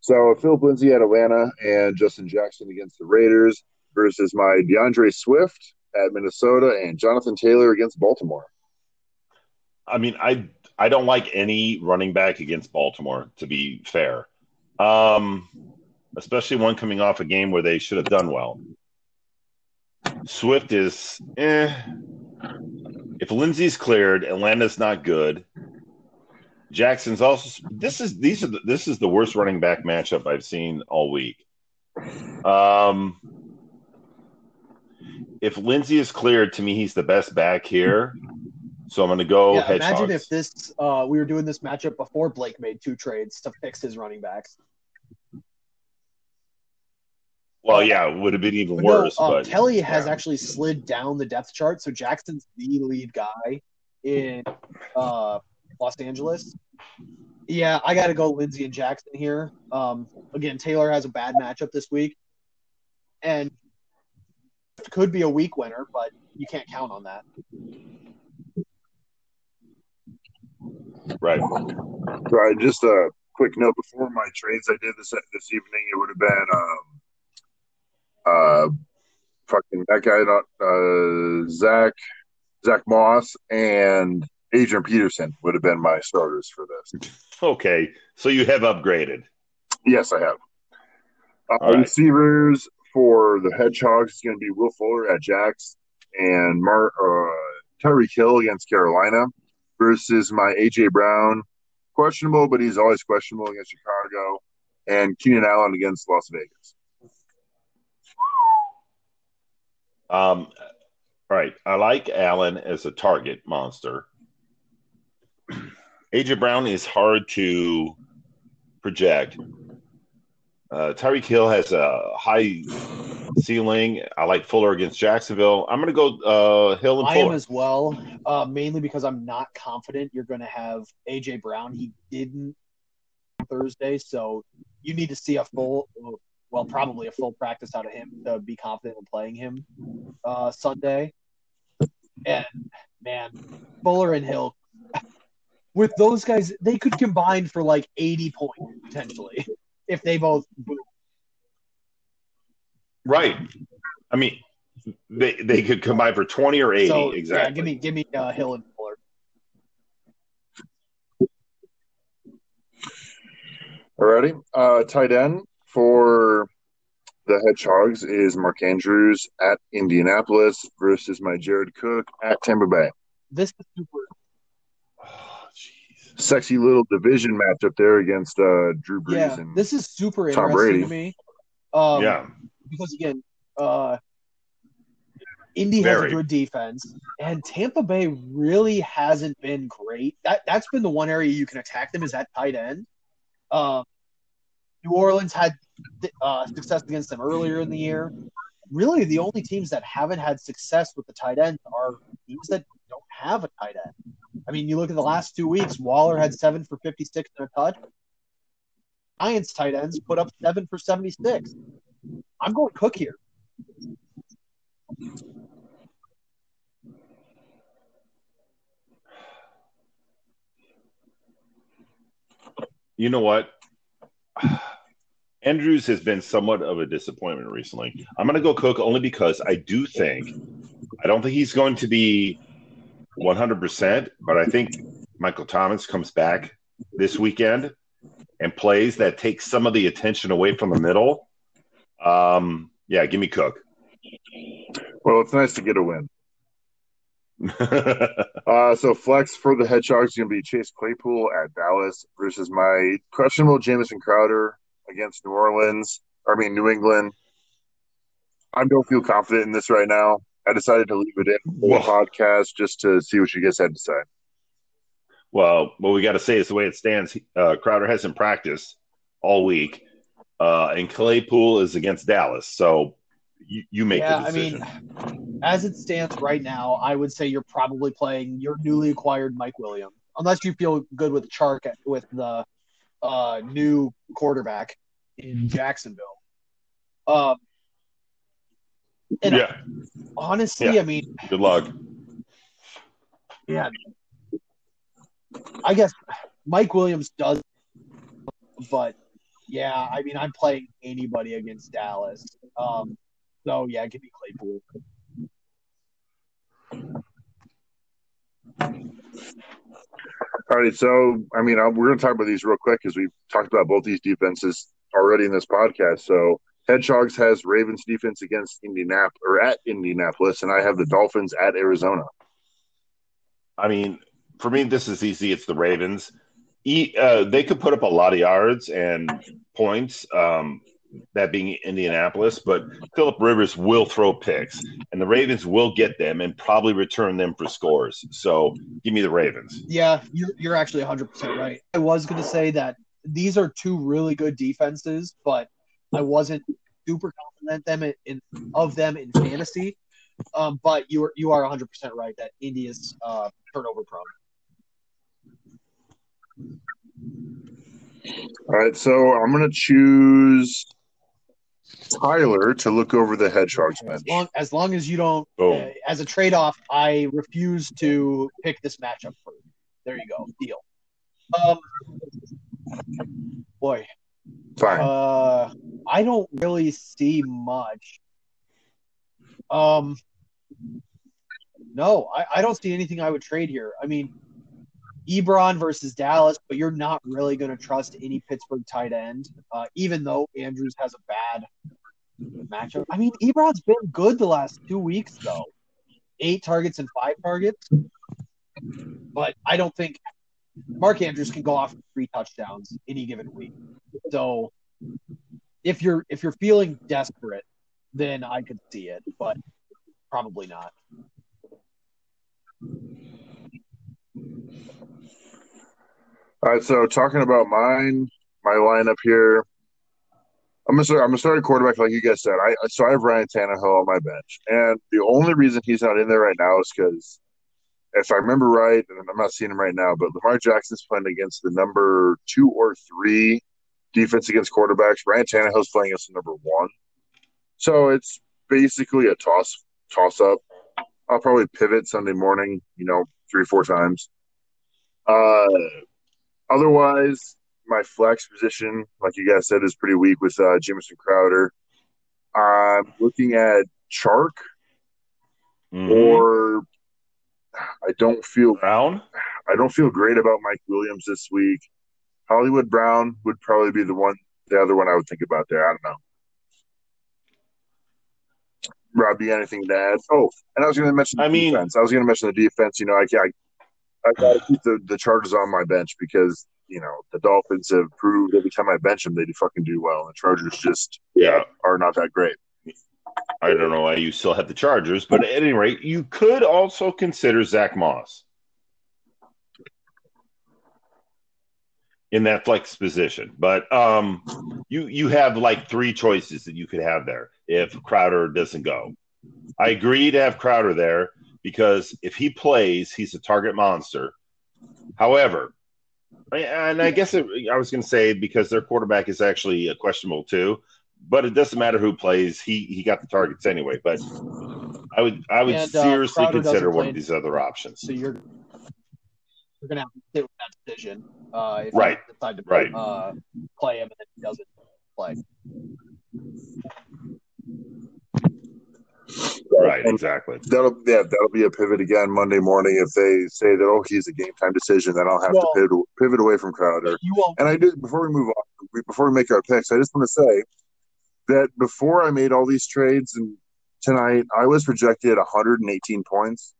So Phillip Lindsay at Atlanta and Justin Jackson against the Raiders versus my D'Andre Swift at Minnesota and Jonathan Taylor against Baltimore. I mean, I I don't like any running back against Baltimore, to be fair. Um, especially one coming off a game where they should have done well. Swift is eh. If Lindsay's cleared, Atlanta's not good. Jackson's also this is these are the, this is the worst running back matchup I've seen all week. Um, if Lindsey is cleared, to me he's the best back here. So I'm going to go Yeah, imagine if this uh, we were doing this matchup before Blake made two trades to fix his running backs. well, yeah, it would have been even But worse. no, uh, but Kelley has actually slid down the depth chart, so Jackson's the lead guy in uh, Los Angeles. Yeah, I got to go Lindsay and Jackson here. Um, again, Taylor has a bad matchup this week, and could be a week winner, but you can't count on that. Right. Right. Just a quick note before my trades I did this this evening, it would have been um, uh, fucking that guy, not uh, Zach, Zack Moss, and Adrian Peterson would have been my starters for this. Okay, so you have upgraded. Yes, I have. Uh, right. Receivers for the Hedgehogs is going to be Will Fuller at Jacks and Mar- uh, Tyreek Hill against Carolina versus my AJ Brown, questionable, but he's always questionable against Chicago, and Keenan Allen against Las Vegas. Um, all right, I like Allen as a target monster. AJ Brown is hard to project. Uh, Tyreek Hill has a high ceiling. I like Fuller against Jacksonville. I'm going to go uh, Hill and I am Fuller. as well, uh, mainly because I'm not confident you're going to have AJ Brown. He didn't Thursday, so you need to see a full, well, probably a full practice out of him to be confident in playing him uh, Sunday. And man, Fuller and Hill, [laughs] with those guys, they could combine for like 80 points potentially if they both boom. Right. I mean, they they could combine for 20 or 80 So exactly. yeah, give me give me uh, Hill and Fuller. Alrighty. Uh, tight end for the Hedgehogs is Mark Andrews at Indianapolis versus my Jared Cook at Tampa Bay. This is super jeez. Sexy little division matchup there against uh, Drew Brees Yeah, and this is super Tom interesting Brady. to me. Um, yeah. because again, uh, Indy has a good defense, and Tampa Bay really hasn't been great. That that's been the one area you can attack them is at tight end. Um, New Orleans had uh, success against them earlier in the year. Really, the only teams that haven't had success with the tight end are teams that don't have a tight end. I mean, you look at the last two weeks, Waller had seven for 56 and a touch. Giants tight ends put up seven for 76. I'm going Cook here. You know what? [sighs] Andrews has been somewhat of a disappointment recently. I'm going to go Cook only because I do think, I don't think he's going to be 100%, but I think Michael Thomas comes back this weekend and plays that takes some of the attention away from the middle. Um, yeah, give me Cook. Well, it's nice to get a win. [laughs] uh, so flex for the Hedgehogs is going to be Chase Claypool at Dallas versus my questionable Jamison Crowder against New Orleans. I mean New England. I don't feel confident in this right now. I decided to leave it in for the podcast just to see what you guys had to say. Well, what we got to say is the way it stands. Uh, Crowder hasn't practiced all week, uh, and Claypool is against Dallas. So you, you make yeah, the decision. I mean, as it stands right now, I would say you're probably playing your newly acquired Mike Williams, unless you feel good with Chark with the uh, new quarterback in Jacksonville. Um, and yeah, honestly, Yeah. I mean, good luck. yeah, I guess Mike Williams does, but yeah, I mean, I'm playing anybody against Dallas. Um, so yeah, give me Claypool. All right, so I mean, i we're going to talk about these real quick because we've talked about both these defenses already in this podcast. So, Hedgehogs has Ravens defense against Indianapolis or at Indianapolis, and I have the Dolphins at Arizona. I mean, for me, this is easy. It's the Ravens. E, uh, they could put up a lot of yards and points, um, that being Indianapolis, but Philip Rivers will throw picks, and the Ravens will get them and probably return them for scores. So give me the Ravens. Yeah, you're, you're actually 100% right. I was going to say that these are two really good defenses, but I wasn't super confident them in, in of them in fantasy. Um, but you are you are 100% right that India's uh, turnover prone. All right, so I'm going to choose Tyler to look over the Hedgehogs bench. As long as long as you don't, uh, as a trade off, I refuse to pick this matchup for you. There you go, deal. Um, boy, Fine. Uh, I don't really see much. Um, no, I, I don't see anything I would trade here. I mean, Ebron versus Dallas, but you're not really going to trust any Pittsburgh tight end, uh, even though Andrews has a bad matchup. I mean, Ebron's been good the last two weeks, though. Eight targets and five targets. But I don't think Mark Andrews can go off three touchdowns any given week. So if you're if you're feeling desperate, then I could see it, but probably not. All right, so talking about mine, my lineup here. I'm gonna I'm a quarterback like you guys said. I so I have Ryan Tannehill on my bench, and the only reason he's not in there right now is because if I remember right, and I'm not seeing him right now, but Lamar Jackson's playing against the number two or three defense against quarterbacks. Ryan Tannehill's playing against the number one, so it's basically a toss toss up. I'll probably pivot Sunday morning, you know, three or four times. Uh, otherwise, my flex position, like you guys said, is pretty weak with uh, Jamison Crowder. I'm looking at Chark, Mhm. or I don't feel Brown. I don't feel great about Mike Williams this week. Hollywood Brown would probably be the one, the other one I would think about there. I don't know. Rob, you got anything to add? Oh, and I was going to mention the I mean- defense. I was going to mention the defense. You know, I, I, I got to keep the, the Chargers on my bench because you know the Dolphins have proved every time I bench them they do fucking do well, and the Chargers just Yeah. are not that great. I don't know why you still have the Chargers, but at any rate, you could also consider Zack Moss in that flex position. But um, you you have like three choices that you could have there if Crowder doesn't go. I agree to have Crowder there, because if he plays, he's a target monster. However, and I guess it, I was going to say because their quarterback is actually uh, questionable too, but it doesn't matter who plays. He he got the targets anyway. But I would I would And, uh, seriously Crowder consider one of these other options. So you're you're gonna have to sit with that decision. Uh, if Right. you decide to Right. uh, play him and then he doesn't play. Right, exactly. That'll yeah, that'll be a pivot again Monday morning if they say that oh he's a game time decision. Then I'll have Well- to pivot pivot away from Crowder. You won't. And I did before we move on, before we make our picks, I just want to say that before I made all these trades and tonight, I was projected 118 points,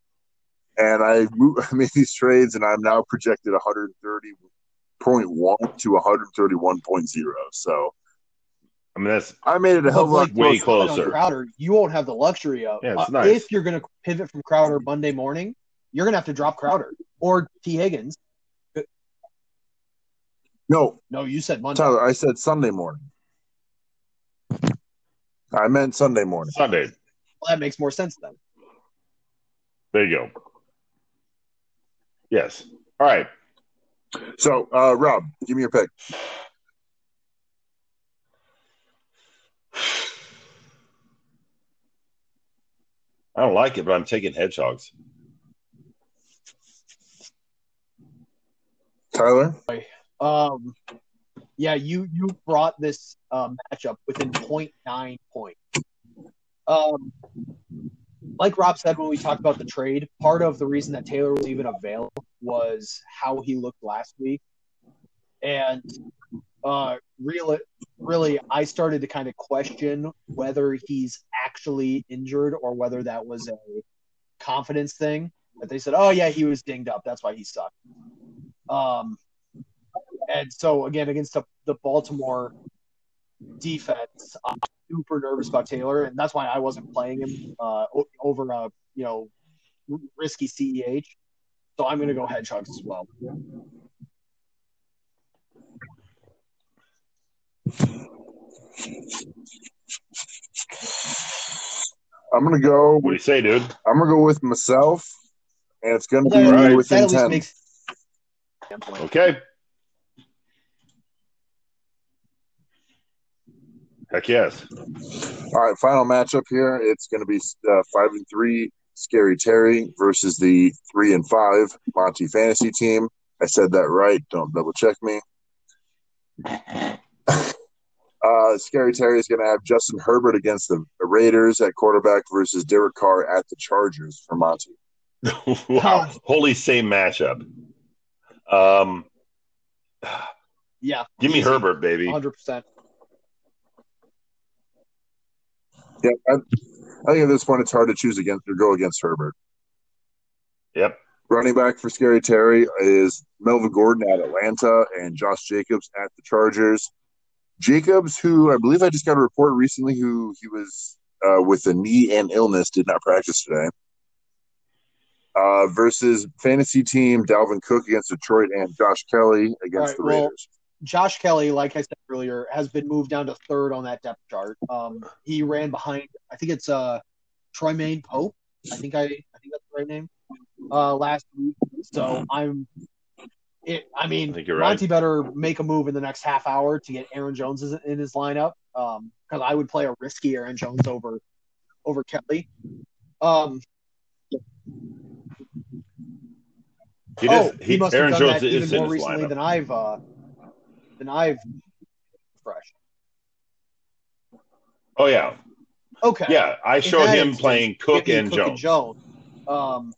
and I, mo- [laughs] I made these trades, and I'm now projected 130.1 to 131.0. So I mean that's I made it a hell of a lot Like, way on closer. Crowder, you won't have the luxury of. Yeah, it's uh, nice. If you're going to pivot from Crowder Monday morning, you're going to have to drop Crowder or Tee Higgins. No, No, you said Monday. Tyler, I said Sunday morning. I meant Sunday morning. Sunday. Well, that makes more sense then. There you go. Yes. All right. So, uh, Rob, give me your pick. I don't like it, but I'm taking hedgehogs. Tyler? Um, yeah, you you brought this uh, matchup within 0.9 point. Um, like Rob said when we talked about the trade, part of the reason that Taylor was even available was how he looked last week, and uh, really, really, I started to kind of question whether he's actually injured or whether that was a confidence thing. That they said, "Oh yeah, he was dinged up. That's why he sucked." Um, and so again, against the, the Baltimore defense, I'm super nervous about Taylor, and that's why I wasn't playing him uh, over a you know risky CEH. So I'm going to go hedgehogs as well. I'm going to go What do you say, dude? I'm gonna go with myself, and it's gonna be That, All right. within ten. makes Okay. Heck yes. All right, final matchup here. It's gonna be uh, five and three, Scary Terry versus the three and five Monty Fantasy team. I said that right. Don't double check me. [laughs] Uh, Scary Terry is going to have Justin Herbert against the Raiders at quarterback versus Derek Carr at the Chargers for Monty. [laughs] wow. Holy same matchup. Um, yeah. give me Herbert, baby. 100%. Yeah, I, I think at this point it's hard to choose against or go against Herbert. Yep. Running back for Scary Terry is Melvin Gordon at Atlanta and Josh Jacobs at the Chargers. Jacobs, who I believe I just got a report recently, who he was uh, with a knee and illness, did not practice today. Uh, versus fantasy team Dalvin Cook against Detroit and Josh Kelley against All right, the well, Raiders. Josh Kelley, like I said earlier, has been moved down to third on that depth chart. Um, he ran behind, I think it's uh, Troymaine Pope. I think I, I think that's the right name. Uh, last week, so I'm. It, I mean, I think you're right. Monty better make a move in the next half hour to get Aaron Jones in his lineup. Um, because I would play a risky Aaron Jones over over Kelley. Um, He oh, he, he, must Aaron have done Jones that even more recently lineup. than I've uh, than I've fresh. Oh yeah, Okay. yeah. I showed him instance, playing Cook, and, Cook Jones. Jones. Um,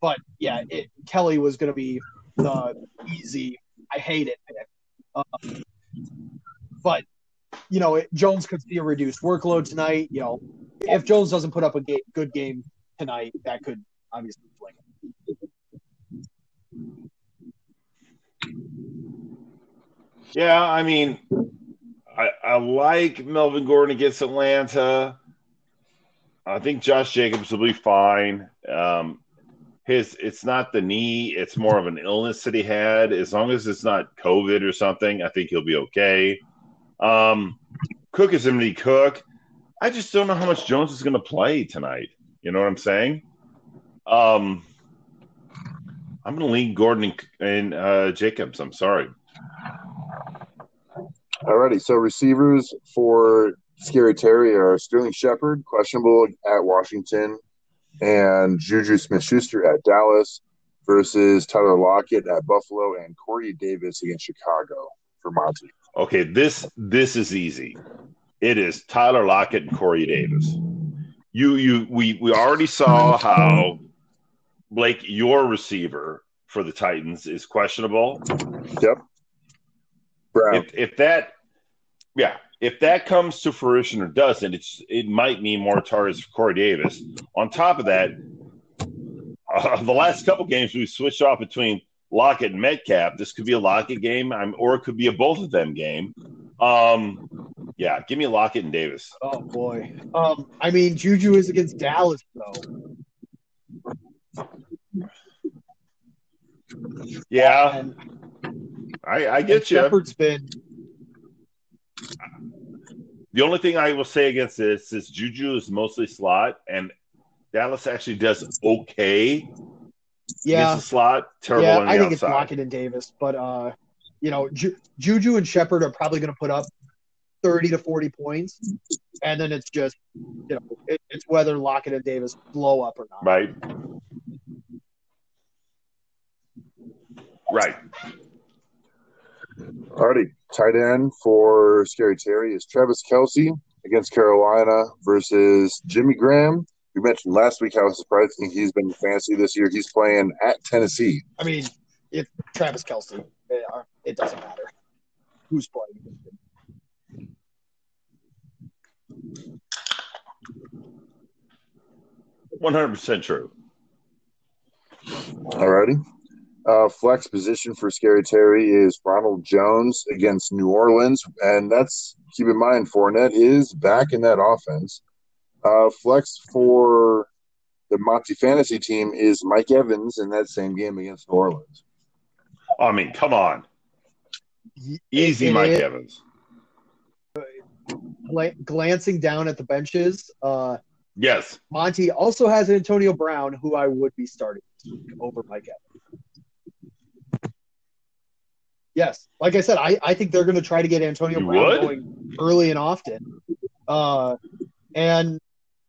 but yeah, it, Kelley was going to be the easy. I hate it. Um, but you know, it, Jones could see a reduced workload tonight. You know, if Jones doesn't put up a ga- good game tonight, that could obviously swing. it. Yeah, I mean, I, I like Melvin Gordon against Atlanta. I think Josh Jacobs will be fine. Um, his it's not the knee; it's more of an illness that he had. As long as it's not COVID or something, I think he'll be okay. Um, Cook is be Cook. I just don't know how much Jones is going to play tonight. You know what I'm saying? Um, I'm going to lean Gordon and, and uh, Jacobs. I'm sorry. Alrighty, so receivers for Scary Terry are Sterling Shepard, questionable at Washington, and Juju Smith Schuster at Dallas versus Tyler Lockett at Buffalo and Corey Davis against Chicago for Monty. Okay, this this is easy. It is Tyler Lockett and Corey Davis. You you we we already saw how Blake, your receiver for the Titans, is questionable. Yep. Brown. If if that yeah, if that comes to fruition or doesn't, it's it might mean more targets for Corey Davis. On top of that, uh, the last couple games we switched off between Lockett and Metcalf. This could be a Lockett game, I'm, or it could be a both of them game. Um, yeah, give me Lockett and Davis. Oh boy. Um, I mean, Juju is against Dallas though. Yeah, And, I, I and get you. Shepard's been The only thing I will say against this is Juju is mostly slot, and Dallas actually does okay yeah. against the slot. Terrible Yeah, I think it's outside. Lockett and Davis, but uh, you know, Ju- Juju and Shepard are probably going to put up thirty to forty points, and then it's just you know, it, it's whether Lockett and Davis blow up or not. Right. Right. Alrighty, tight end for Scary Terry is Travis Kelce against Carolina versus Jimmy Graham. We mentioned last week how surprising he's been fancy this year. He's playing at Tennessee. I mean, if Travis Kelce, they are, it doesn't matter who's playing. One hundred percent true. Alrighty. Uh, flex position for Scary Terry is Ronald Jones against New Orleans, and that's keep in mind Fournette is back in that offense. Uh, flex for the Monty Fantasy team is Mike Evans in that same game against New Orleans. I mean, come on, easy, It Mike is- Evans. Glancing down at the benches, uh, Yes, Monty also has Antonio Brown, who I would be starting over Mike Evans. Yes, like I said, I, I think they're going to try to get Antonio You Brown would? going early and often, uh, and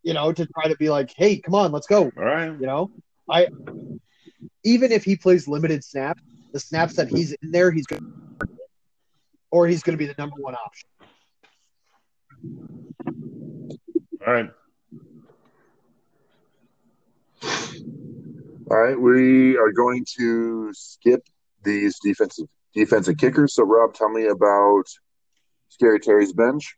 you know to try to be like, hey, come on, let's go. all right. You know, I even if he plays limited snaps, the snaps that he's in there, he's going to or he's going to be the number one option. All right. All right, we are going to skip these defensive defensive kickers. So, Rob, tell me about Scary Terry's bench.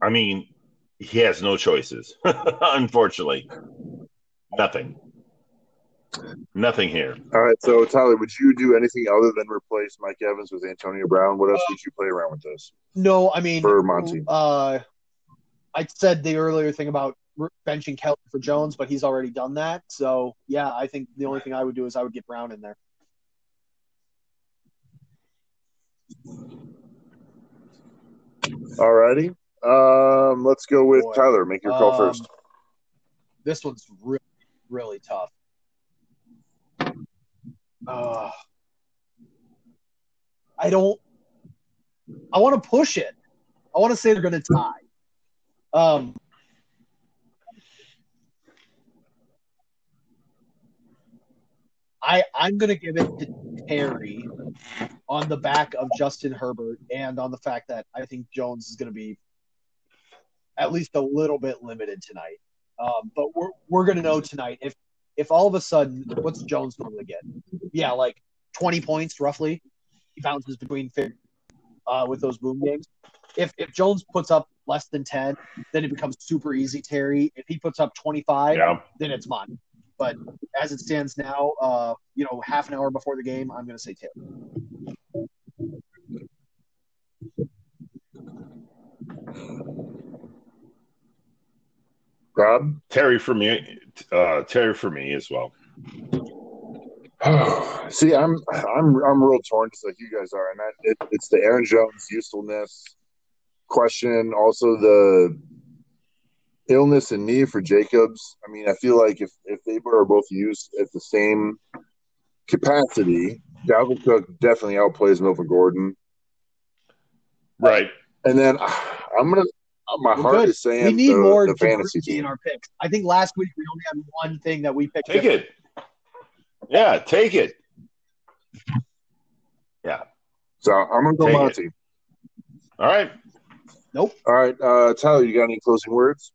I mean, he has no choices. [laughs] Unfortunately, nothing. Nothing here. All right, so Tyler, would you do anything other than replace Mike Evans with Antonio Brown? What else would you play around with this? No, I mean For Monty. Uh, I said the earlier thing about r- benching Kelley for Jones, but he's already done that. So yeah, I think the only thing I would do is I would get Brown in there. All righty, um, let's go with Boy. Tyler. Make your call Um, first. This one's really really tough. Uh, I don't. I want to push it. I want to say they're going to tie. Um, I I'm going to give it to Terry on the back of Justin Herbert and on the fact that I think Jones is going to be at least a little bit limited tonight. Um, but we're we're going to know tonight if if all of a sudden what's Jones normally get? Yeah, like 20 points roughly. He bounces between 50, uh, with those boom games. If if Jones puts up less than 10, then it becomes super easy. Terry, if he puts up 25, Yeah. then it's mine. But as it stands now, uh, you know, half an hour before the game, I'm going to say Terry. Rob. Terry for me. Uh, Terry for me as well. [sighs] See, I'm I'm I'm real torn just like you guys are, and that it, it's the Aaron Jones usefulness question. Also, the illness and knee for Jacobs. I mean, I feel like if if they were both used at the same capacity, Dalvin Cook definitely outplays Melvin Gordon. Right. And then I'm gonna. My We're heart good. is saying we need the, more the fantasy diversity in our picks. I think last week we only had one thing that we picked. Take it. Yeah, take it. Yeah. So I'm gonna go Take it. Monty. All right. Nope. All right, uh, Tyler, you got any closing words?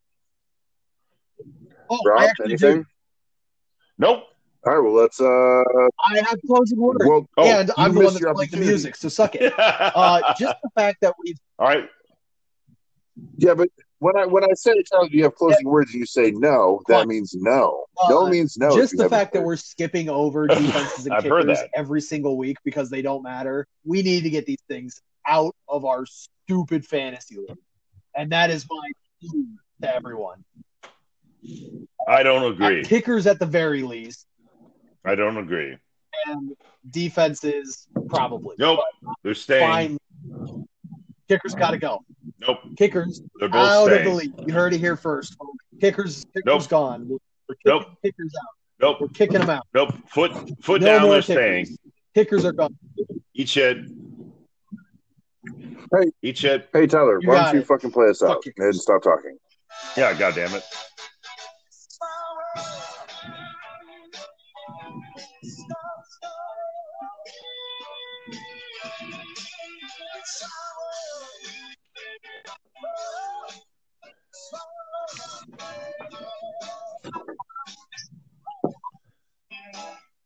Oh, Rob, I actually anything? do. Nope. All right, well let's. Uh, I have closing words, well, Oh, and I'm you the one missed that's playing the music. So suck it. [laughs] Uh, just the fact that we've All right. yeah, but when I when I say Tyler, you have closing words? and You say no. That Fine. means no. Uh, no means no. just the haven't fact that we're skipping over defenses [laughs] and kickers every single week because they don't matter. We need to get these things out of our stupid fantasy league, and that is my plea to everyone. I don't agree. Kickers at the very least, I don't agree. and defenses probably. Nope. They're staying. Fine. Kickers got to go. Nope. Kickers They're both out of the staying. league. You heard it here first. folks. Kickers, kickers Nope. gone. We're kicking Nope. kickers out. Nope. We're kicking them out. Nope. Foot foot No down. more They're kickers. staying. Kickers are gone. Eat shit. Hey. Eat shit. Hey Tyler, You why don't you it. fucking play us Fuck out you. and stop talking? Yeah. God damn it. Stop, stop.